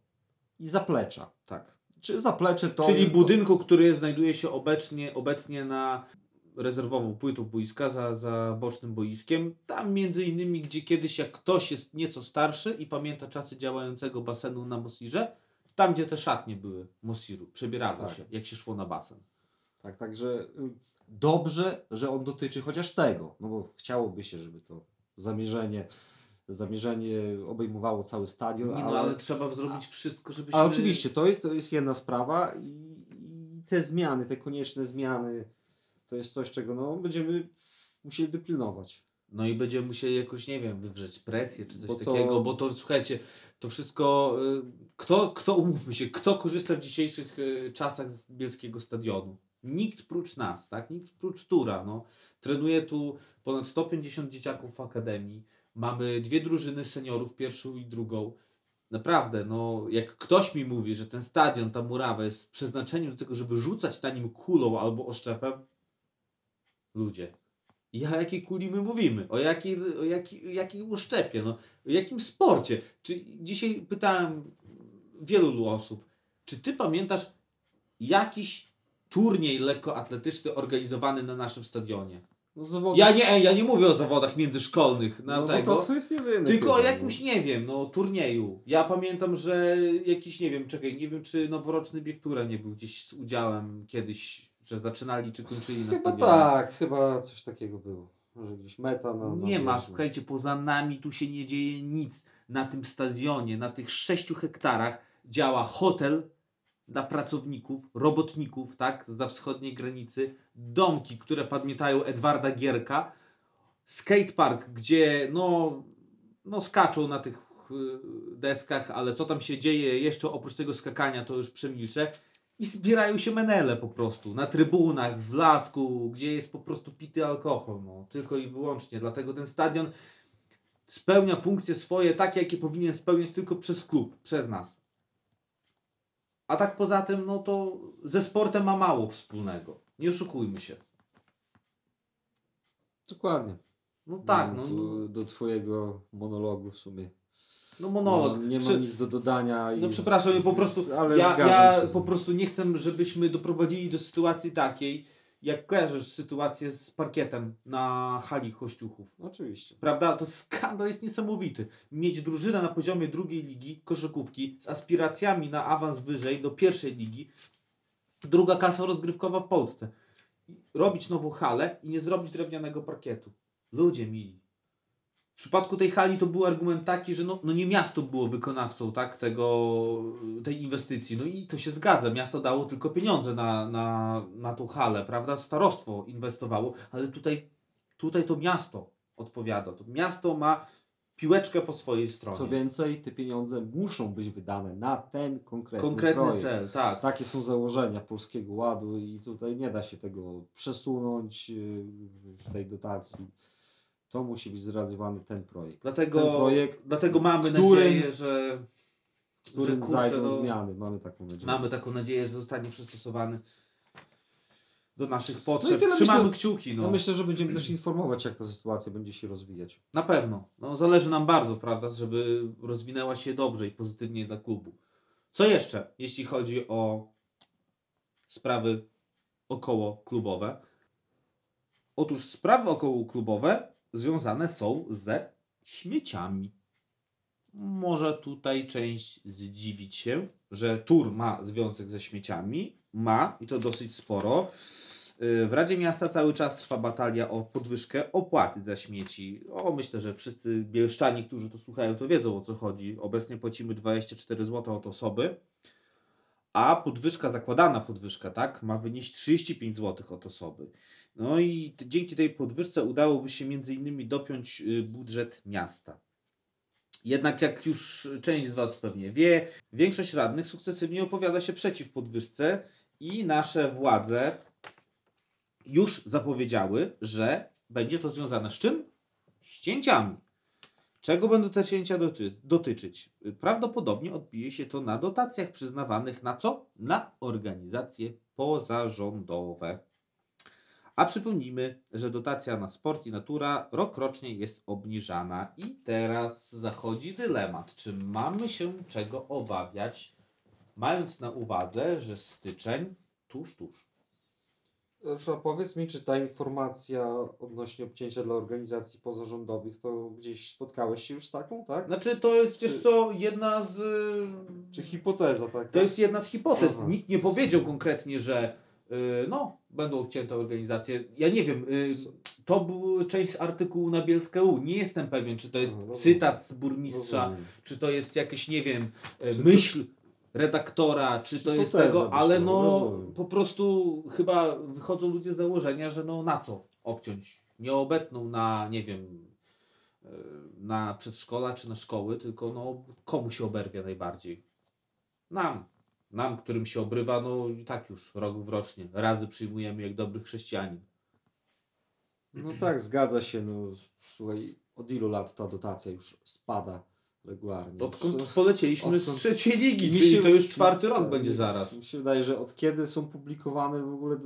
[SPEAKER 2] i zaplecza.
[SPEAKER 1] tak.
[SPEAKER 2] Czy zaplecze to.
[SPEAKER 1] Czyli budynku, który znajduje się obecnie, obecnie na rezerwową płytą boiska za, za bocznym boiskiem. Tam między innymi, gdzie kiedyś jak ktoś jest nieco starszy i pamięta czasy działającego basenu na Mosirze, tam gdzie te szatnie były Mosiru, przebierało
[SPEAKER 2] Tak.
[SPEAKER 1] się, jak się szło na basen.
[SPEAKER 2] Tak, także y, dobrze, że on dotyczy chociaż tego. No bo chciałoby się, żeby to zamierzenie, zamierzenie obejmowało cały stadion.
[SPEAKER 1] Nie, no ale trzeba zrobić wszystko, żebyśmy...
[SPEAKER 2] A oczywiście, to jest, to jest jedna sprawa i, i te zmiany, te konieczne zmiany, to jest coś, czego no, będziemy musieli dopilnować.
[SPEAKER 1] No i będziemy musieli jakoś, nie wiem, wywrzeć presję czy coś
[SPEAKER 2] Bo to-
[SPEAKER 1] takiego, bo to słuchajcie, to wszystko. y, Kto, kto, umówmy się, kto korzysta w dzisiejszych y, czasach z bielskiego stadionu? Nikt prócz nas, tak? Nikt prócz Tura. No. Trenuje tu ponad 150 dzieciaków w akademii. Mamy dwie drużyny seniorów, pierwszą i drugą. Naprawdę, no, jak ktoś mi mówi, że ten stadion, ta murawa jest przeznaczeniem do tego, żeby rzucać na nim kulą albo oszczepem, ludzie. I o jakiej kuli my mówimy? O jakiej, o jakiej, o jakiej uszczepie? No, o jakim sporcie? Czy dzisiaj pytałem wielu osób, czy ty pamiętasz jakiś turniej lekkoatletyczny organizowany na naszym stadionie?
[SPEAKER 2] No, zawody,
[SPEAKER 1] Ja nie, ja nie mówię o zawodach międzyszkolnych, na
[SPEAKER 2] no,
[SPEAKER 1] tego.
[SPEAKER 2] to jest.
[SPEAKER 1] Tylko o
[SPEAKER 2] chyba,
[SPEAKER 1] jakimś, nie wiem, no turnieju. Ja pamiętam, że jakiś, nie wiem, czekaj, nie wiem czy noworoczny bieg Tura nie był gdzieś z udziałem kiedyś, że zaczynali czy kończyli na
[SPEAKER 2] Chyba
[SPEAKER 1] stadionie.
[SPEAKER 2] tak, chyba coś takiego było. Może gdzieś meta na. na
[SPEAKER 1] Nie ma, słuchajcie, poza nami tu się nie dzieje nic. Na tym stadionie, na tych sześciu hektarach działa hotel dla pracowników, robotników, tak, za wschodniej granicy, domki, które podmietają Edwarda Gierka, skatepark, gdzie no, no skaczą na tych y, deskach, ale co tam się dzieje jeszcze oprócz tego skakania, to już przemilczę. I zbierają się menele po prostu na trybunach, w lasku, gdzie jest po prostu pity alkohol, no, tylko i wyłącznie. Dlatego ten stadion spełnia funkcje swoje takie, jakie powinien spełniać tylko przez klub, przez nas. A tak poza tym, no to ze sportem ma mało wspólnego. Nie oszukujmy się.
[SPEAKER 2] Dokładnie.
[SPEAKER 1] No tak, no,
[SPEAKER 2] Tu do twojego monologu w sumie.
[SPEAKER 1] No monolog.
[SPEAKER 2] No, nie mam nic do dodania.
[SPEAKER 1] No przepraszam, ja po
[SPEAKER 2] z-
[SPEAKER 1] prostu,
[SPEAKER 2] z- ale
[SPEAKER 1] ja, ja
[SPEAKER 2] z
[SPEAKER 1] po prostu nie chcę, żebyśmy doprowadzili do sytuacji takiej, jak kojarzysz sytuację z parkietem na hali Kościuchów.
[SPEAKER 2] Oczywiście.
[SPEAKER 1] Prawda? To skandal jest niesamowity. Mieć drużynę na poziomie drugiej ligi koszykówki z aspiracjami na awans wyżej do pierwszej ligi, druga kasa rozgrywkowa w Polsce. Robić nową halę i nie zrobić drewnianego parkietu. Ludzie mili. W przypadku tej hali to był argument taki, że no, no nie miasto było wykonawcą tak, tego, tej inwestycji. No i to się zgadza. Miasto dało tylko pieniądze na, na, na tą halę, prawda? Starostwo inwestowało, ale tutaj, tutaj to miasto odpowiada. To miasto ma piłeczkę po swojej stronie.
[SPEAKER 2] Co więcej, te pieniądze muszą być wydane na ten konkretny,
[SPEAKER 1] Konkretny
[SPEAKER 2] projekt.
[SPEAKER 1] cel, tak.
[SPEAKER 2] Takie są założenia Polskiego Ładu i tutaj nie da się tego przesunąć yy, w tej dotacji. To musi być zrealizowany ten projekt.
[SPEAKER 1] Dlatego,
[SPEAKER 2] Ten projekt,
[SPEAKER 1] dlatego mamy
[SPEAKER 2] którym-
[SPEAKER 1] nadzieję, że,
[SPEAKER 2] którym
[SPEAKER 1] kurczę,
[SPEAKER 2] zajdą
[SPEAKER 1] no,
[SPEAKER 2] zmiany. Mamy taką nadzieję.
[SPEAKER 1] Mamy taką nadzieję, że zostanie przystosowany do naszych potrzeb.
[SPEAKER 2] No
[SPEAKER 1] Trzymamy
[SPEAKER 2] myślę-
[SPEAKER 1] kciuki. No.
[SPEAKER 2] Ja myślę, że będziemy też informować, jak ta sytuacja będzie się rozwijać.
[SPEAKER 1] Na pewno. No, zależy nam bardzo, prawda, żeby rozwinęła się dobrze i pozytywnie dla klubu. Co jeszcze, jeśli chodzi o sprawy około klubowe? Otóż sprawy około klubowe związane są ze śmieciami. Może tutaj część zdziwić się, że Tur ma związek ze śmieciami. Ma i to dosyć sporo. Y, W Radzie Miasta cały czas trwa batalia o podwyżkę opłaty za śmieci. O, myślę, że wszyscy bielszczani, którzy to słuchają, to wiedzą o co chodzi. Obecnie płacimy 24 zł od osoby, a podwyżka, zakładana podwyżka, tak, ma wynieść 35 zł od osoby. No i dzięki tej podwyżce udałoby się innymi dopiąć y, budżet miasta. Jednak jak już część z Was pewnie wie, większość radnych sukcesywnie opowiada się przeciw podwyżce i nasze władze już zapowiedziały, że będzie to związane z czym? Z cięciami. Czego będą te cięcia doty- dotyczyć? Prawdopodobnie odbije się to na dotacjach przyznawanych na co? Na organizacje pozarządowe. A przypomnijmy, że dotacja na sport i natura rokrocznie jest obniżana i teraz zachodzi dylemat, czy mamy się czego obawiać, mając na uwadze, że styczeń tuż, tuż.
[SPEAKER 2] Proszę, powiedz mi, czy ta informacja odnośnie obcięcia dla organizacji pozarządowych, to gdzieś spotkałeś się już z taką, tak?
[SPEAKER 1] Znaczy to jest, wiesz co, jedna z...
[SPEAKER 2] Czy hipoteza taka?
[SPEAKER 1] To jest jedna z hipotez.
[SPEAKER 2] Aha.
[SPEAKER 1] Nikt nie powiedział konkretnie, że y, no, będą obcięte organizacje. Ja nie wiem, y, to był część artykułu na Bielskę.u. Nie jestem pewien, czy to jest
[SPEAKER 2] dobra.
[SPEAKER 1] cytat z burmistrza,
[SPEAKER 2] Rozumiem.
[SPEAKER 1] czy to jest jakieś, nie wiem, y,
[SPEAKER 2] Czy to-
[SPEAKER 1] myśl redaktora, czy to jest tego, ale no
[SPEAKER 2] rozumiem.
[SPEAKER 1] po prostu chyba wychodzą ludzie z założenia, że no na co obciąć? Nie obetną na, nie wiem, y, na przedszkola czy na szkoły, tylko no komu się oberwie najbardziej? Nam. Nam, którym się obrywa, no i tak już rok w rocznie. Razy przyjmujemy jak dobry chrześcijanin.
[SPEAKER 2] No tak, zgadza się. No, słuchaj, od ilu lat ta dotacja już spada regularnie?
[SPEAKER 1] Odkąd polecieliśmy z
[SPEAKER 2] odkąd-
[SPEAKER 1] trzeciej ligi,
[SPEAKER 2] Mi
[SPEAKER 1] czyli
[SPEAKER 2] się-
[SPEAKER 1] to już czwarty rok
[SPEAKER 2] tak,
[SPEAKER 1] będzie zaraz.
[SPEAKER 2] Mi się wydaje, że od kiedy są publikowane w ogóle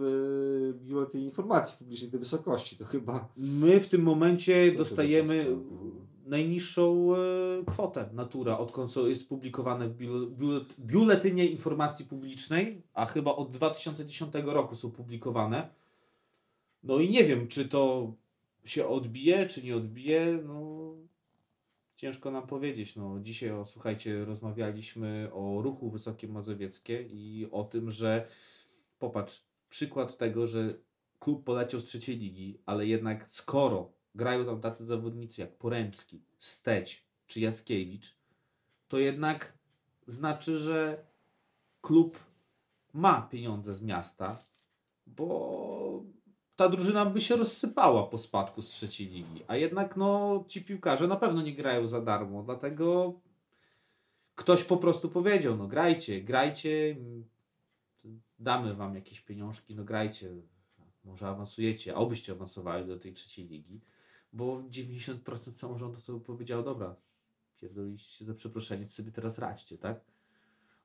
[SPEAKER 2] w biuletynie informacji publicznej te wysokości, to chyba...
[SPEAKER 1] My w tym momencie
[SPEAKER 2] To
[SPEAKER 1] dostajemy
[SPEAKER 2] to sprawa.
[SPEAKER 1] najniższą e, kwotę Natura, odkąd jest publikowane w biule- biulet- biuletynie informacji publicznej, a chyba od 2010 roku są publikowane. No i nie wiem, czy to się odbije, czy nie odbije, no ciężko nam powiedzieć. No, dzisiaj, o, słuchajcie, rozmawialiśmy o ruchu Wysokie Mazowieckie i o tym, że popatrz, przykład tego, że klub poleciał z trzeciej ligi, ale jednak skoro grają tam tacy zawodnicy jak Poremski, Steć czy Jackiewicz, to jednak znaczy, że klub ma pieniądze z miasta, bo ta drużyna by się rozsypała po spadku z trzeciej ligi. A jednak no, ci piłkarze na pewno nie grają za darmo, dlatego ktoś po prostu powiedział, no grajcie, grajcie, damy wam jakieś pieniążki, no grajcie, może awansujecie, obyście awansowali do tej trzeciej ligi, bo 90% samorządu sobie powiedziało, dobra, pierdoliście za przeproszenie, sobie teraz radźcie, tak?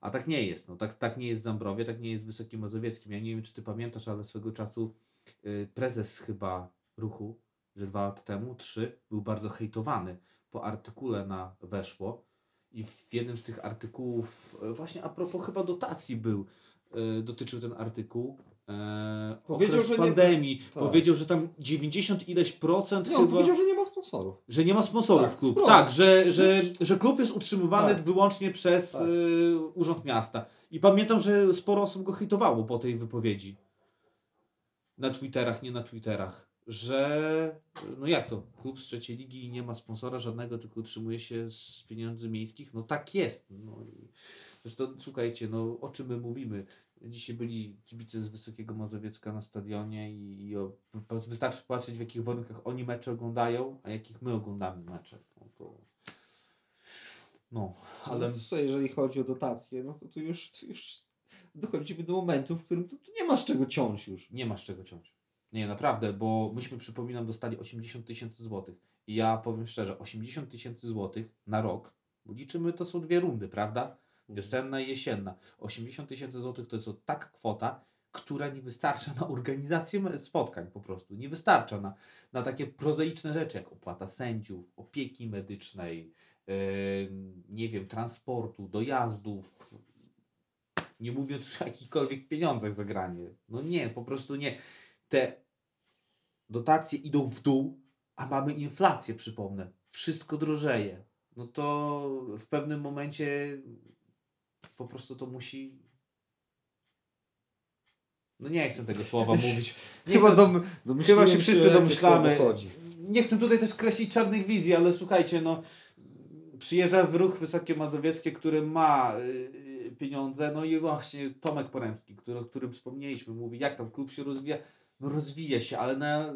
[SPEAKER 1] A tak nie jest, no tak, tak nie jest Zambrowie, tak nie jest Wysokim Mazowieckim. Ja nie wiem, czy ty pamiętasz, ale swego czasu prezes chyba ruchu ze dwa lata temu, trzy, był bardzo hejtowany po artykule na Weszło i w jednym z tych artykułów, y, właśnie a propos chyba dotacji był, y, dotyczył ten artykuł, e,
[SPEAKER 2] Powiedział,
[SPEAKER 1] okres
[SPEAKER 2] że nie-
[SPEAKER 1] pandemii,
[SPEAKER 2] tak.
[SPEAKER 1] powiedział, że tam 90 ileś procent
[SPEAKER 2] Nie, on
[SPEAKER 1] chyba...
[SPEAKER 2] powiedział, że nie ma sponsorów.
[SPEAKER 1] Że nie ma sponsorów
[SPEAKER 2] Tak,
[SPEAKER 1] klub.
[SPEAKER 2] wprost.
[SPEAKER 1] Tak, że, że, że klub jest utrzymywany
[SPEAKER 2] Tak.
[SPEAKER 1] wyłącznie przez
[SPEAKER 2] Tak.
[SPEAKER 1] y, Urząd Miasta. I pamiętam, że sporo osób go hejtowało po tej wypowiedzi. Na Twitterach, nie na Twitterach. że no jak to, klub z trzeciej ligi nie ma sponsora żadnego, tylko utrzymuje się z pieniędzy miejskich, no tak jest. No i zresztą słuchajcie, no o czym my mówimy? Dzisiaj byli kibice z Wysokiego Mazowiecka na stadionie i, i o, wystarczy patrzeć w jakich warunkach oni mecze oglądają, a jakich my oglądamy mecze. No to no, ale
[SPEAKER 3] co, jeżeli chodzi o dotacje, no to już, już dochodzimy do momentu, w którym tu, tu nie ma z czego ciąć już.
[SPEAKER 1] nie masz czego ciąć. Nie, naprawdę, bo myśmy, przypominam, dostali 80 tysięcy złotych. I ja powiem szczerze, 80 tysięcy złotych na rok, bo liczymy, to są dwie rundy, prawda? Wiosenna i jesienna. 80 tysięcy złotych to jest taka kwota, która nie wystarcza na organizację spotkań po prostu. Nie wystarcza na, na takie prozaiczne rzeczy, jak opłata sędziów, opieki medycznej, yy, nie wiem, transportu, dojazdów, nie mówiąc o jakichkolwiek pieniądzach za granie. No nie, po prostu nie. Te dotacje idą w dół, a mamy inflację, przypomnę. Wszystko drożeje. No to w pewnym momencie po prostu to musi. No nie chcę tego słowa mówić. Nie
[SPEAKER 3] Chyba,
[SPEAKER 1] chcę,
[SPEAKER 3] dom, domyśliłem
[SPEAKER 1] chyba się wszyscy domyślamy. Nie chcę tutaj też kreślić czarnych wizji, ale słuchajcie, no przyjeżdża w ruch Wysokie Mazowieckie, który ma y, pieniądze, no i właśnie Tomek Poremski, który, o którym wspomnieliśmy, mówi jak tam klub się rozwija. Rozwija się, ale na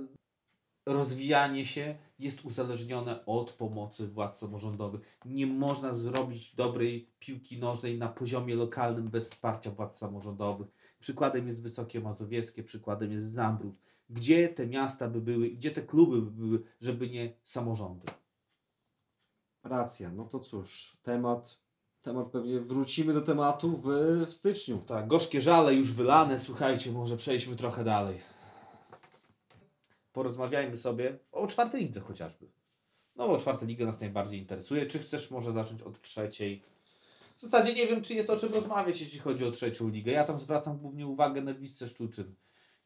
[SPEAKER 1] rozwijanie się jest uzależnione od pomocy władz samorządowych. Nie można zrobić dobrej piłki nożnej na poziomie lokalnym bez wsparcia władz samorządowych. Przykładem jest Wysokie Mazowieckie, przykładem jest Zambrów. Gdzie te miasta by były, gdzie te kluby by były, żeby nie samorządy?
[SPEAKER 2] Racja, no to cóż, temat, temat pewnie wrócimy do tematu w, w styczniu.
[SPEAKER 1] Tak, gorzkie żale już wylane, słuchajcie, może przejdźmy trochę dalej. Porozmawiajmy sobie o czwartej lidze chociażby. No bo czwarta liga nas najbardziej interesuje. Czy chcesz może zacząć od trzeciej? W zasadzie nie wiem, czy jest o czym rozmawiać, jeśli chodzi o trzecią ligę. Ja tam zwracam głównie uwagę na Wisce Szczuczyn.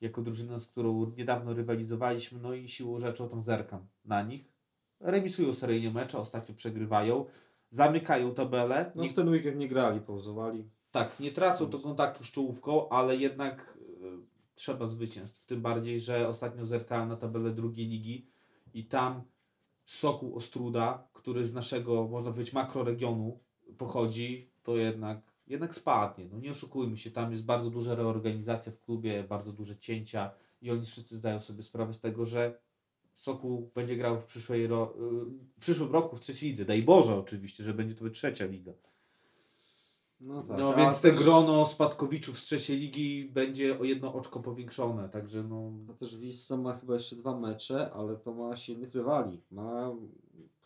[SPEAKER 1] Jako drużynę, z którą niedawno rywalizowaliśmy, no i siłą rzeczy o tą zerkam na nich. Remisują seryjnie mecze, ostatnio przegrywają. Zamykają tabelę.
[SPEAKER 2] No
[SPEAKER 1] Nie
[SPEAKER 2] w ten weekend nie grali, pauzowali.
[SPEAKER 1] tak, nie tracą to kontaktu z czołówką, ale jednak y, trzeba zwycięstw. Tym bardziej, że ostatnio zerkałem na tabelę drugiej ligi i tam Sokół Ostruda, który z naszego, można powiedzieć, makroregionu pochodzi, to jednak, jednak spadnie. No nie oszukujmy się, tam jest bardzo duża reorganizacja w klubie, bardzo duże cięcia i oni wszyscy zdają sobie sprawę z tego, że Sokół będzie grał w, przyszłej ro, y, w przyszłym roku w trzeciej lidze. Daj Boże oczywiście, że będzie to trzecia liga.
[SPEAKER 2] No tak.
[SPEAKER 1] No więc te
[SPEAKER 2] też-
[SPEAKER 1] grono spadkowiczów z trzeciej ligi będzie o jedno oczko powiększone, także no...
[SPEAKER 2] A też Wissa ma chyba jeszcze dwa mecze, ale to ma silnych rywali. Ma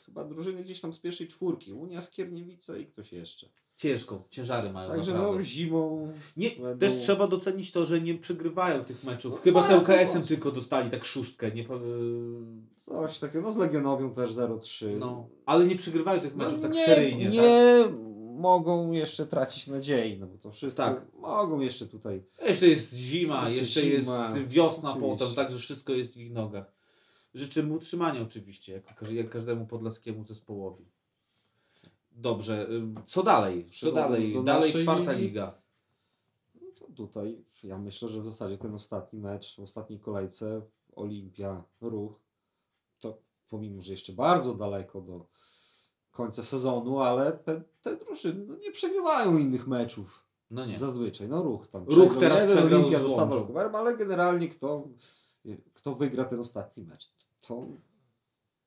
[SPEAKER 2] chyba drużyny gdzieś tam z pierwszej czwórki. Unia Skierniewice i ktoś jeszcze.
[SPEAKER 1] Ciężko, ciężary mają
[SPEAKER 2] Także
[SPEAKER 1] naprawdę.
[SPEAKER 2] no zimą
[SPEAKER 1] Nie,
[SPEAKER 2] będą-
[SPEAKER 1] też trzeba docenić to, że nie przegrywają tych meczów.
[SPEAKER 2] No
[SPEAKER 1] Chyba z LKS-em tylko dostali tak szóstkę, nie
[SPEAKER 2] coś takiego. No z Legionowią też 0-3.
[SPEAKER 1] no, ale nie przegrywają tych meczów
[SPEAKER 2] no,
[SPEAKER 1] tak
[SPEAKER 2] nie,
[SPEAKER 1] seryjnie,
[SPEAKER 2] nie
[SPEAKER 1] tak?
[SPEAKER 2] mogą jeszcze tracić nadziei, no bo to wszystko
[SPEAKER 1] Tak.
[SPEAKER 2] mogą jeszcze tutaj.
[SPEAKER 1] Jeszcze jest zima,
[SPEAKER 2] Jeszcze
[SPEAKER 1] jeszcze,
[SPEAKER 2] zima,
[SPEAKER 1] jest wiosna
[SPEAKER 2] oczywiście.
[SPEAKER 1] potem, także wszystko jest w ich nogach. Życzymy utrzymania oczywiście, jak, jak każdemu podlaskiemu zespołowi. Dobrze, co dalej? Co dalej? Dalej czwarta
[SPEAKER 2] ligi.
[SPEAKER 1] liga.
[SPEAKER 2] No to tutaj ja myślę, że w zasadzie ten ostatni mecz w ostatniej kolejce Olimpia Ruch to pomimo, że jeszcze bardzo daleko do końca sezonu, ale te, te drużyny no, nie przegrywają innych meczów
[SPEAKER 1] No nie.
[SPEAKER 2] zazwyczaj. No ruch tam.
[SPEAKER 1] Ruch teraz
[SPEAKER 2] jeden,
[SPEAKER 1] przegrał
[SPEAKER 2] Olimpia
[SPEAKER 1] z Łomżą.
[SPEAKER 2] ale generalnie kto, kto wygra ten ostatni mecz, to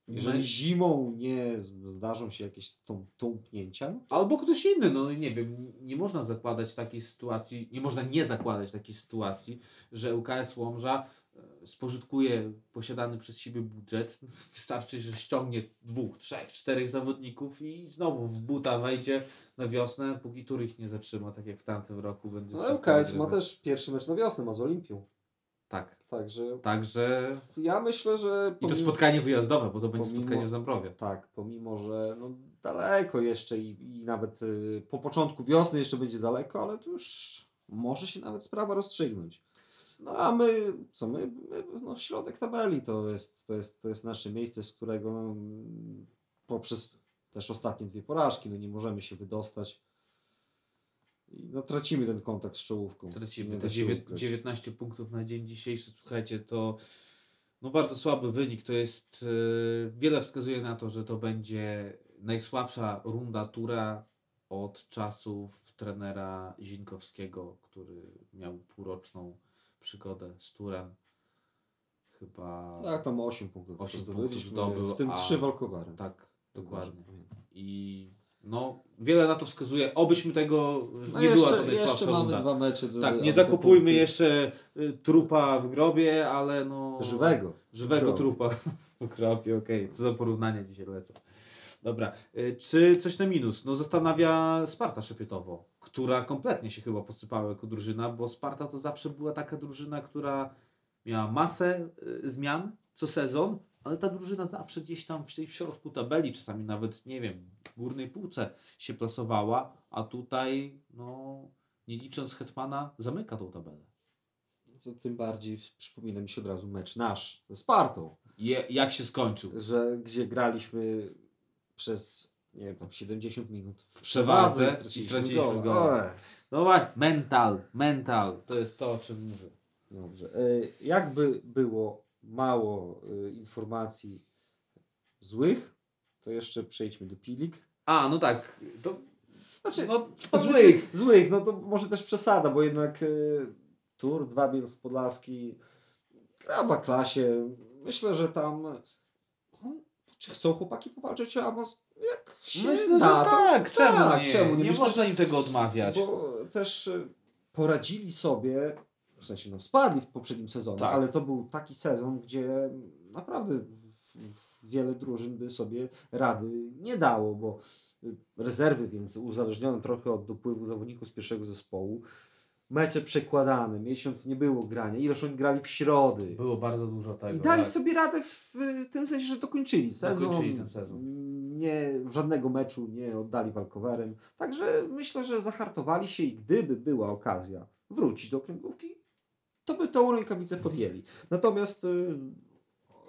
[SPEAKER 2] jeżeli zimą nie zdarzą się jakieś tą, tąpnięcia,
[SPEAKER 1] Albo ktoś inny, no nie wiem, nie można zakładać takiej sytuacji, nie można nie zakładać takiej sytuacji, że UKS Łomża e, spożytkuje posiadany przez siebie budżet. Wystarczy, że ściągnie dwóch, trzech, czterech zawodników i znowu w buta wejdzie na wiosnę, póki tur ich nie zatrzyma, tak jak w tamtym roku będzie.
[SPEAKER 2] no LKS ma też pierwszy mecz na wiosnę, ma z Olimpią.
[SPEAKER 1] Tak,
[SPEAKER 2] Także
[SPEAKER 1] także
[SPEAKER 2] ja myślę, że.
[SPEAKER 1] i to
[SPEAKER 2] pomimo-
[SPEAKER 1] spotkanie wyjazdowe, bo to będzie
[SPEAKER 2] pomimo-
[SPEAKER 1] spotkanie w Zambrowie.
[SPEAKER 2] Tak, pomimo, że no, daleko jeszcze i, i nawet y, po początku wiosny jeszcze będzie daleko, ale to już może się nawet sprawa rozstrzygnąć. No a my, co my, my no środek tabeli to jest, to jest, to jest nasze miejsce, z którego no, poprzez też ostatnie dwie porażki, no nie możemy się wydostać. No tracimy ten kontakt z czołówką.
[SPEAKER 1] Tracimy
[SPEAKER 2] ukryć.
[SPEAKER 1] 19 punktów na dzień dzisiejszy. Słuchajcie, to No bardzo słaby wynik. To jest. e, wiele wskazuje na to, że to będzie najsłabsza runda tura od czasów trenera Zinkowskiego, który miał półroczną przygodę z turem. Chyba.
[SPEAKER 2] Tak, tam 8 punktów.
[SPEAKER 1] Osiem
[SPEAKER 2] tylko
[SPEAKER 1] punktów
[SPEAKER 2] zdobyliśmy,
[SPEAKER 1] zdobył,
[SPEAKER 2] W tym
[SPEAKER 1] a-
[SPEAKER 2] 3 walkowerem.
[SPEAKER 1] Tak, dokładnie. I no, wiele na to wskazuje. Obyśmy tego.
[SPEAKER 2] No
[SPEAKER 1] nie
[SPEAKER 2] jeszcze,
[SPEAKER 1] była to najsłabsza
[SPEAKER 2] jeszcze mamy
[SPEAKER 1] runda.
[SPEAKER 2] dwa mecze.
[SPEAKER 1] Tak, nie zakupujmy
[SPEAKER 2] punkty-
[SPEAKER 1] jeszcze y, trupa w grobie, ale no.
[SPEAKER 2] Żywego.
[SPEAKER 1] Żywego
[SPEAKER 2] grobie.
[SPEAKER 1] trupa w grobie, okej. Co za porównania dzisiaj lecą. Dobra, y, czy coś na minus? No zastanawia Sparta Szepietowo, która kompletnie się chyba posypała jako drużyna, bo Sparta to zawsze była taka drużyna, która miała masę y, zmian co sezon, ale ta drużyna zawsze gdzieś tam w tej w środku tabeli, czasami nawet, nie wiem, w górnej półce się plasowała, a tutaj, no, nie licząc Hetmana, zamyka tą tabelę.
[SPEAKER 2] To tym bardziej przypomina mi się od razu mecz nasz ze Spartą,
[SPEAKER 1] Je, jak się skończył?
[SPEAKER 2] że gdzie graliśmy przez nie wiem, tam 70 minut w
[SPEAKER 1] przewadze
[SPEAKER 2] straciliśmy
[SPEAKER 1] i straciliśmy
[SPEAKER 2] gola. Oj.
[SPEAKER 1] No właśnie, mental, mental, to jest to, o czym mówię.
[SPEAKER 2] Dobrze. E, Jakby było mało e, informacji złych, to jeszcze przejdźmy do Pilik.
[SPEAKER 1] A, no tak, to
[SPEAKER 2] Znaczy,
[SPEAKER 1] no, złych.
[SPEAKER 2] Złych, no to może też przesada, bo jednak y, Tur, dwa Bielsk Podlaski, graba klasie. Myślę, że tam no, czy chcą chłopaki powalczyć o awans? Jak się
[SPEAKER 1] Myślę,
[SPEAKER 2] da,
[SPEAKER 1] że
[SPEAKER 2] to
[SPEAKER 1] tak, czemu
[SPEAKER 2] tak,
[SPEAKER 1] nie?
[SPEAKER 2] czemu nie?
[SPEAKER 1] Nie
[SPEAKER 2] Myślę,
[SPEAKER 1] można im tego odmawiać.
[SPEAKER 2] Bo też y, poradzili sobie, w sensie no spadli w poprzednim sezonie,
[SPEAKER 1] Tak.
[SPEAKER 2] ale to był taki sezon, gdzie naprawdę wiele drużyn by sobie rady nie dało, bo y, rezerwy, więc uzależnione trochę od dopływu zawodników z pierwszego zespołu. Mecze przekładane, miesiąc nie było grania, ileż oni grali w środy.
[SPEAKER 1] Było bardzo dużo tego.
[SPEAKER 2] I dali
[SPEAKER 1] tak.
[SPEAKER 2] sobie radę w y, tym sensie, że dokończyli sezon.
[SPEAKER 1] Dokończyli ten sezon.
[SPEAKER 2] Nie, żadnego meczu nie oddali walkowerem. Także myślę, że zahartowali się i gdyby była okazja wrócić do okręgówki, to by tą rękawicę podjęli. Natomiast y,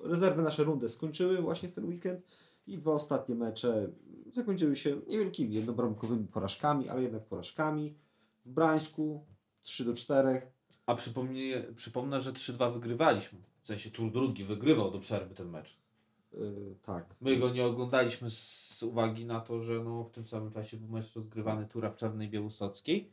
[SPEAKER 2] rezerwy nasze rundę skończyły właśnie w ten weekend i dwa ostatnie mecze zakończyły się niewielkimi jednobramkowymi porażkami, ale jednak porażkami. W Brańsku 3 do 4.
[SPEAKER 1] A przypomnę, przypomnę, że 3-2 wygrywaliśmy. W sensie tur drugi wygrywał do przerwy ten mecz.
[SPEAKER 2] Y, tak.
[SPEAKER 1] My go nie oglądaliśmy z uwagi na to, że no, w tym samym czasie był mecz rozgrywany tura w Czarnej Białostockiej.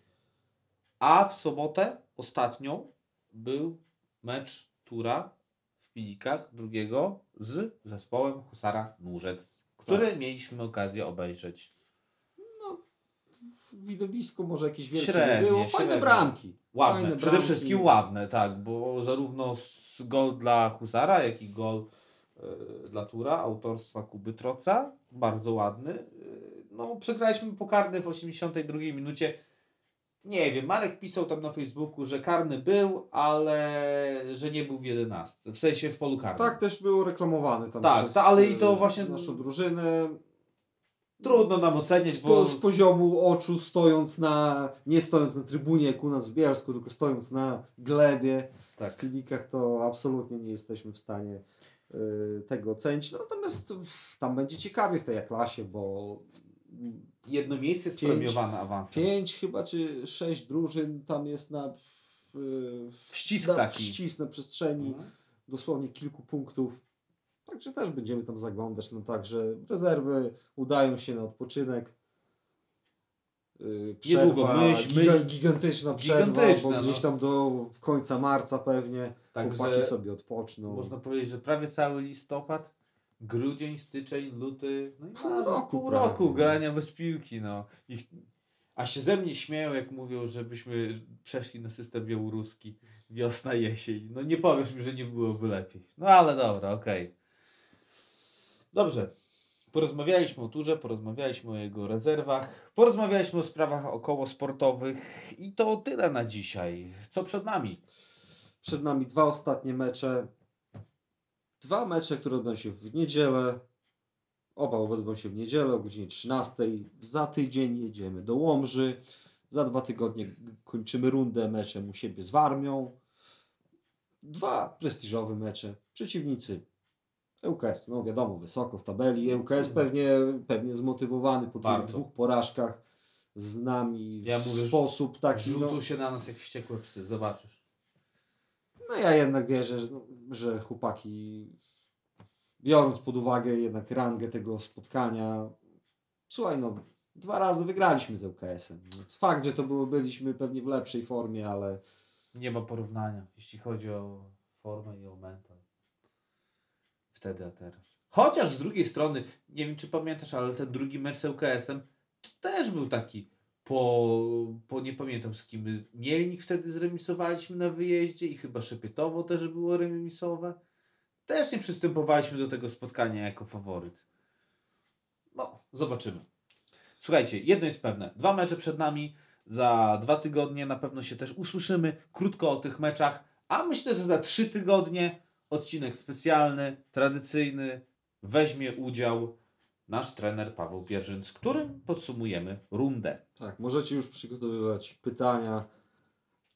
[SPEAKER 1] A w sobotę, ostatnią, był mecz tura w Pilikach drugiego z zespołem Husara Nurzec, który mieliśmy okazję obejrzeć.
[SPEAKER 2] w widowisko może jakieś wielkie
[SPEAKER 1] Średnie,
[SPEAKER 2] nie było. Fajne
[SPEAKER 1] średnie.
[SPEAKER 2] bramki.
[SPEAKER 1] Ładne,
[SPEAKER 2] Fajne
[SPEAKER 1] przede
[SPEAKER 2] bramki.
[SPEAKER 1] wszystkim ładne, tak, bo zarówno z gol dla Husara, jak i gol e, dla Tura, autorstwa Kuby Troca, bardzo ładny. E, no, przegraliśmy pokarny w 82 minucie. Nie wiem, Marek pisał tam na Facebooku, że karny był, ale że nie był w 11, w sensie w polu karnym.
[SPEAKER 2] Tak też było reklamowane tam
[SPEAKER 1] Tak,
[SPEAKER 2] przez
[SPEAKER 1] ta- ale i to
[SPEAKER 2] e,
[SPEAKER 1] właśnie-
[SPEAKER 2] naszą drużynę.
[SPEAKER 1] Trudno nam oceniać,
[SPEAKER 2] Z,
[SPEAKER 1] bo
[SPEAKER 2] z poziomu oczu stojąc na, nie stojąc na trybunie jak u nas w Bielsku, tylko stojąc na glebie w
[SPEAKER 1] tak,
[SPEAKER 2] klinikach, to absolutnie nie jesteśmy w stanie y, tego ocenić. Natomiast tam będzie ciekawie w tej klasie, bo
[SPEAKER 1] jedno miejsce jest
[SPEAKER 2] Pięć.
[SPEAKER 1] premiowane awansem.
[SPEAKER 2] pięć chyba czy sześć drużyn tam jest na, w,
[SPEAKER 1] Ścisk
[SPEAKER 2] na
[SPEAKER 1] taki.
[SPEAKER 2] ścisk na przestrzeni
[SPEAKER 1] Mhm.
[SPEAKER 2] dosłownie kilku punktów. Także też będziemy tam zaglądać. No także rezerwy udają się na odpoczynek. Yy,
[SPEAKER 1] Niedługo, myśl-
[SPEAKER 2] giga, gigantyczna przerwa,
[SPEAKER 1] Gigantyczna,
[SPEAKER 2] bo gdzieś
[SPEAKER 1] no.
[SPEAKER 2] tam do końca marca pewnie
[SPEAKER 1] Także
[SPEAKER 2] chłopaki sobie odpoczną.
[SPEAKER 1] Można powiedzieć, że prawie cały listopad, grudzień, styczeń, luty, no i
[SPEAKER 2] Pół roku
[SPEAKER 1] pół roku grania bez piłki. No. I, a się ze mnie śmieją, jak mówią, żebyśmy przeszli na system białoruski wiosna, jesień. No nie powiesz mi, że nie byłoby lepiej. No ale dobra, okej. Dobrze. Porozmawialiśmy o turze, porozmawialiśmy o jego rezerwach, porozmawialiśmy o sprawach około sportowych i to tyle na dzisiaj. Co przed nami?
[SPEAKER 2] Przed nami dwa ostatnie mecze. Dwa mecze, które odbędą się w niedzielę. Oba odbędą się w niedzielę o godzinie 13. Za tydzień jedziemy do Łomży. Za dwa tygodnie kończymy rundę meczem u siebie z Warmią. Dwa prestiżowe mecze. Przeciwnicy ŁKS, no wiadomo, wysoko w tabeli. ŁKS pewnie, pewnie zmotywowany po tych dwóch porażkach z nami
[SPEAKER 1] Ja
[SPEAKER 2] w
[SPEAKER 1] mówię,
[SPEAKER 2] sposób taki.
[SPEAKER 1] Rzucą
[SPEAKER 2] no,
[SPEAKER 1] się na nas jak wściekłe psy, zobaczysz.
[SPEAKER 2] No ja jednak wierzę, że, chłopaki, biorąc pod uwagę jednak rangę tego spotkania, słuchaj no, dwa razy wygraliśmy z ŁKS-em. No, Fakt, że to było, byliśmy pewnie w lepszej formie, ale
[SPEAKER 1] Nie ma porównania, jeśli chodzi o formę i o mental. Wtedy, a teraz. Chociaż z drugiej strony, nie wiem czy pamiętasz, ale ten drugi mecz z ŁKS-em to też był taki po, po nie pamiętam z kim. Mielnik wtedy zremisowaliśmy na wyjeździe i chyba Szepietowo też było remisowe. Też nie przystępowaliśmy do tego spotkania jako faworyt. No, zobaczymy. Słuchajcie, jedno jest pewne. Dwa mecze przed nami. Za dwa tygodnie na pewno się też usłyszymy krótko o tych meczach. A myślę, że za trzy tygodnie odcinek specjalny, tradycyjny. Weźmie udział nasz trener Paweł Pierżyn, z którym podsumujemy rundę.
[SPEAKER 2] tak, możecie już przygotowywać pytania.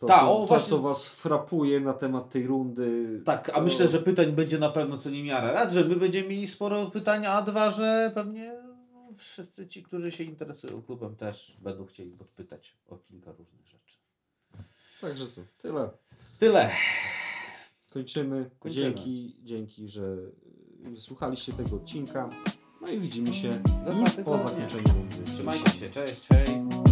[SPEAKER 2] To,
[SPEAKER 1] Tak,
[SPEAKER 2] co,
[SPEAKER 1] o,
[SPEAKER 2] to
[SPEAKER 1] właśnie-
[SPEAKER 2] co Was frapuje na temat tej rundy.
[SPEAKER 1] Tak, a
[SPEAKER 2] to-
[SPEAKER 1] myślę, że pytań będzie na pewno co niemiara. Raz, że my będziemy mieli sporo pytań, a dwa, że pewnie wszyscy ci, którzy się interesują klubem też będą chcieli podpytać o kilka różnych rzeczy.
[SPEAKER 2] Także co, tyle.
[SPEAKER 1] Tyle.
[SPEAKER 2] Kończymy.
[SPEAKER 1] Kończymy.
[SPEAKER 2] Dzięki, dzięki, że wysłuchaliście tego odcinka. No i widzimy się
[SPEAKER 1] Za
[SPEAKER 2] już
[SPEAKER 1] dwa
[SPEAKER 2] po zakończeniu rundy.
[SPEAKER 1] Trzymajcie się, cześć, hej.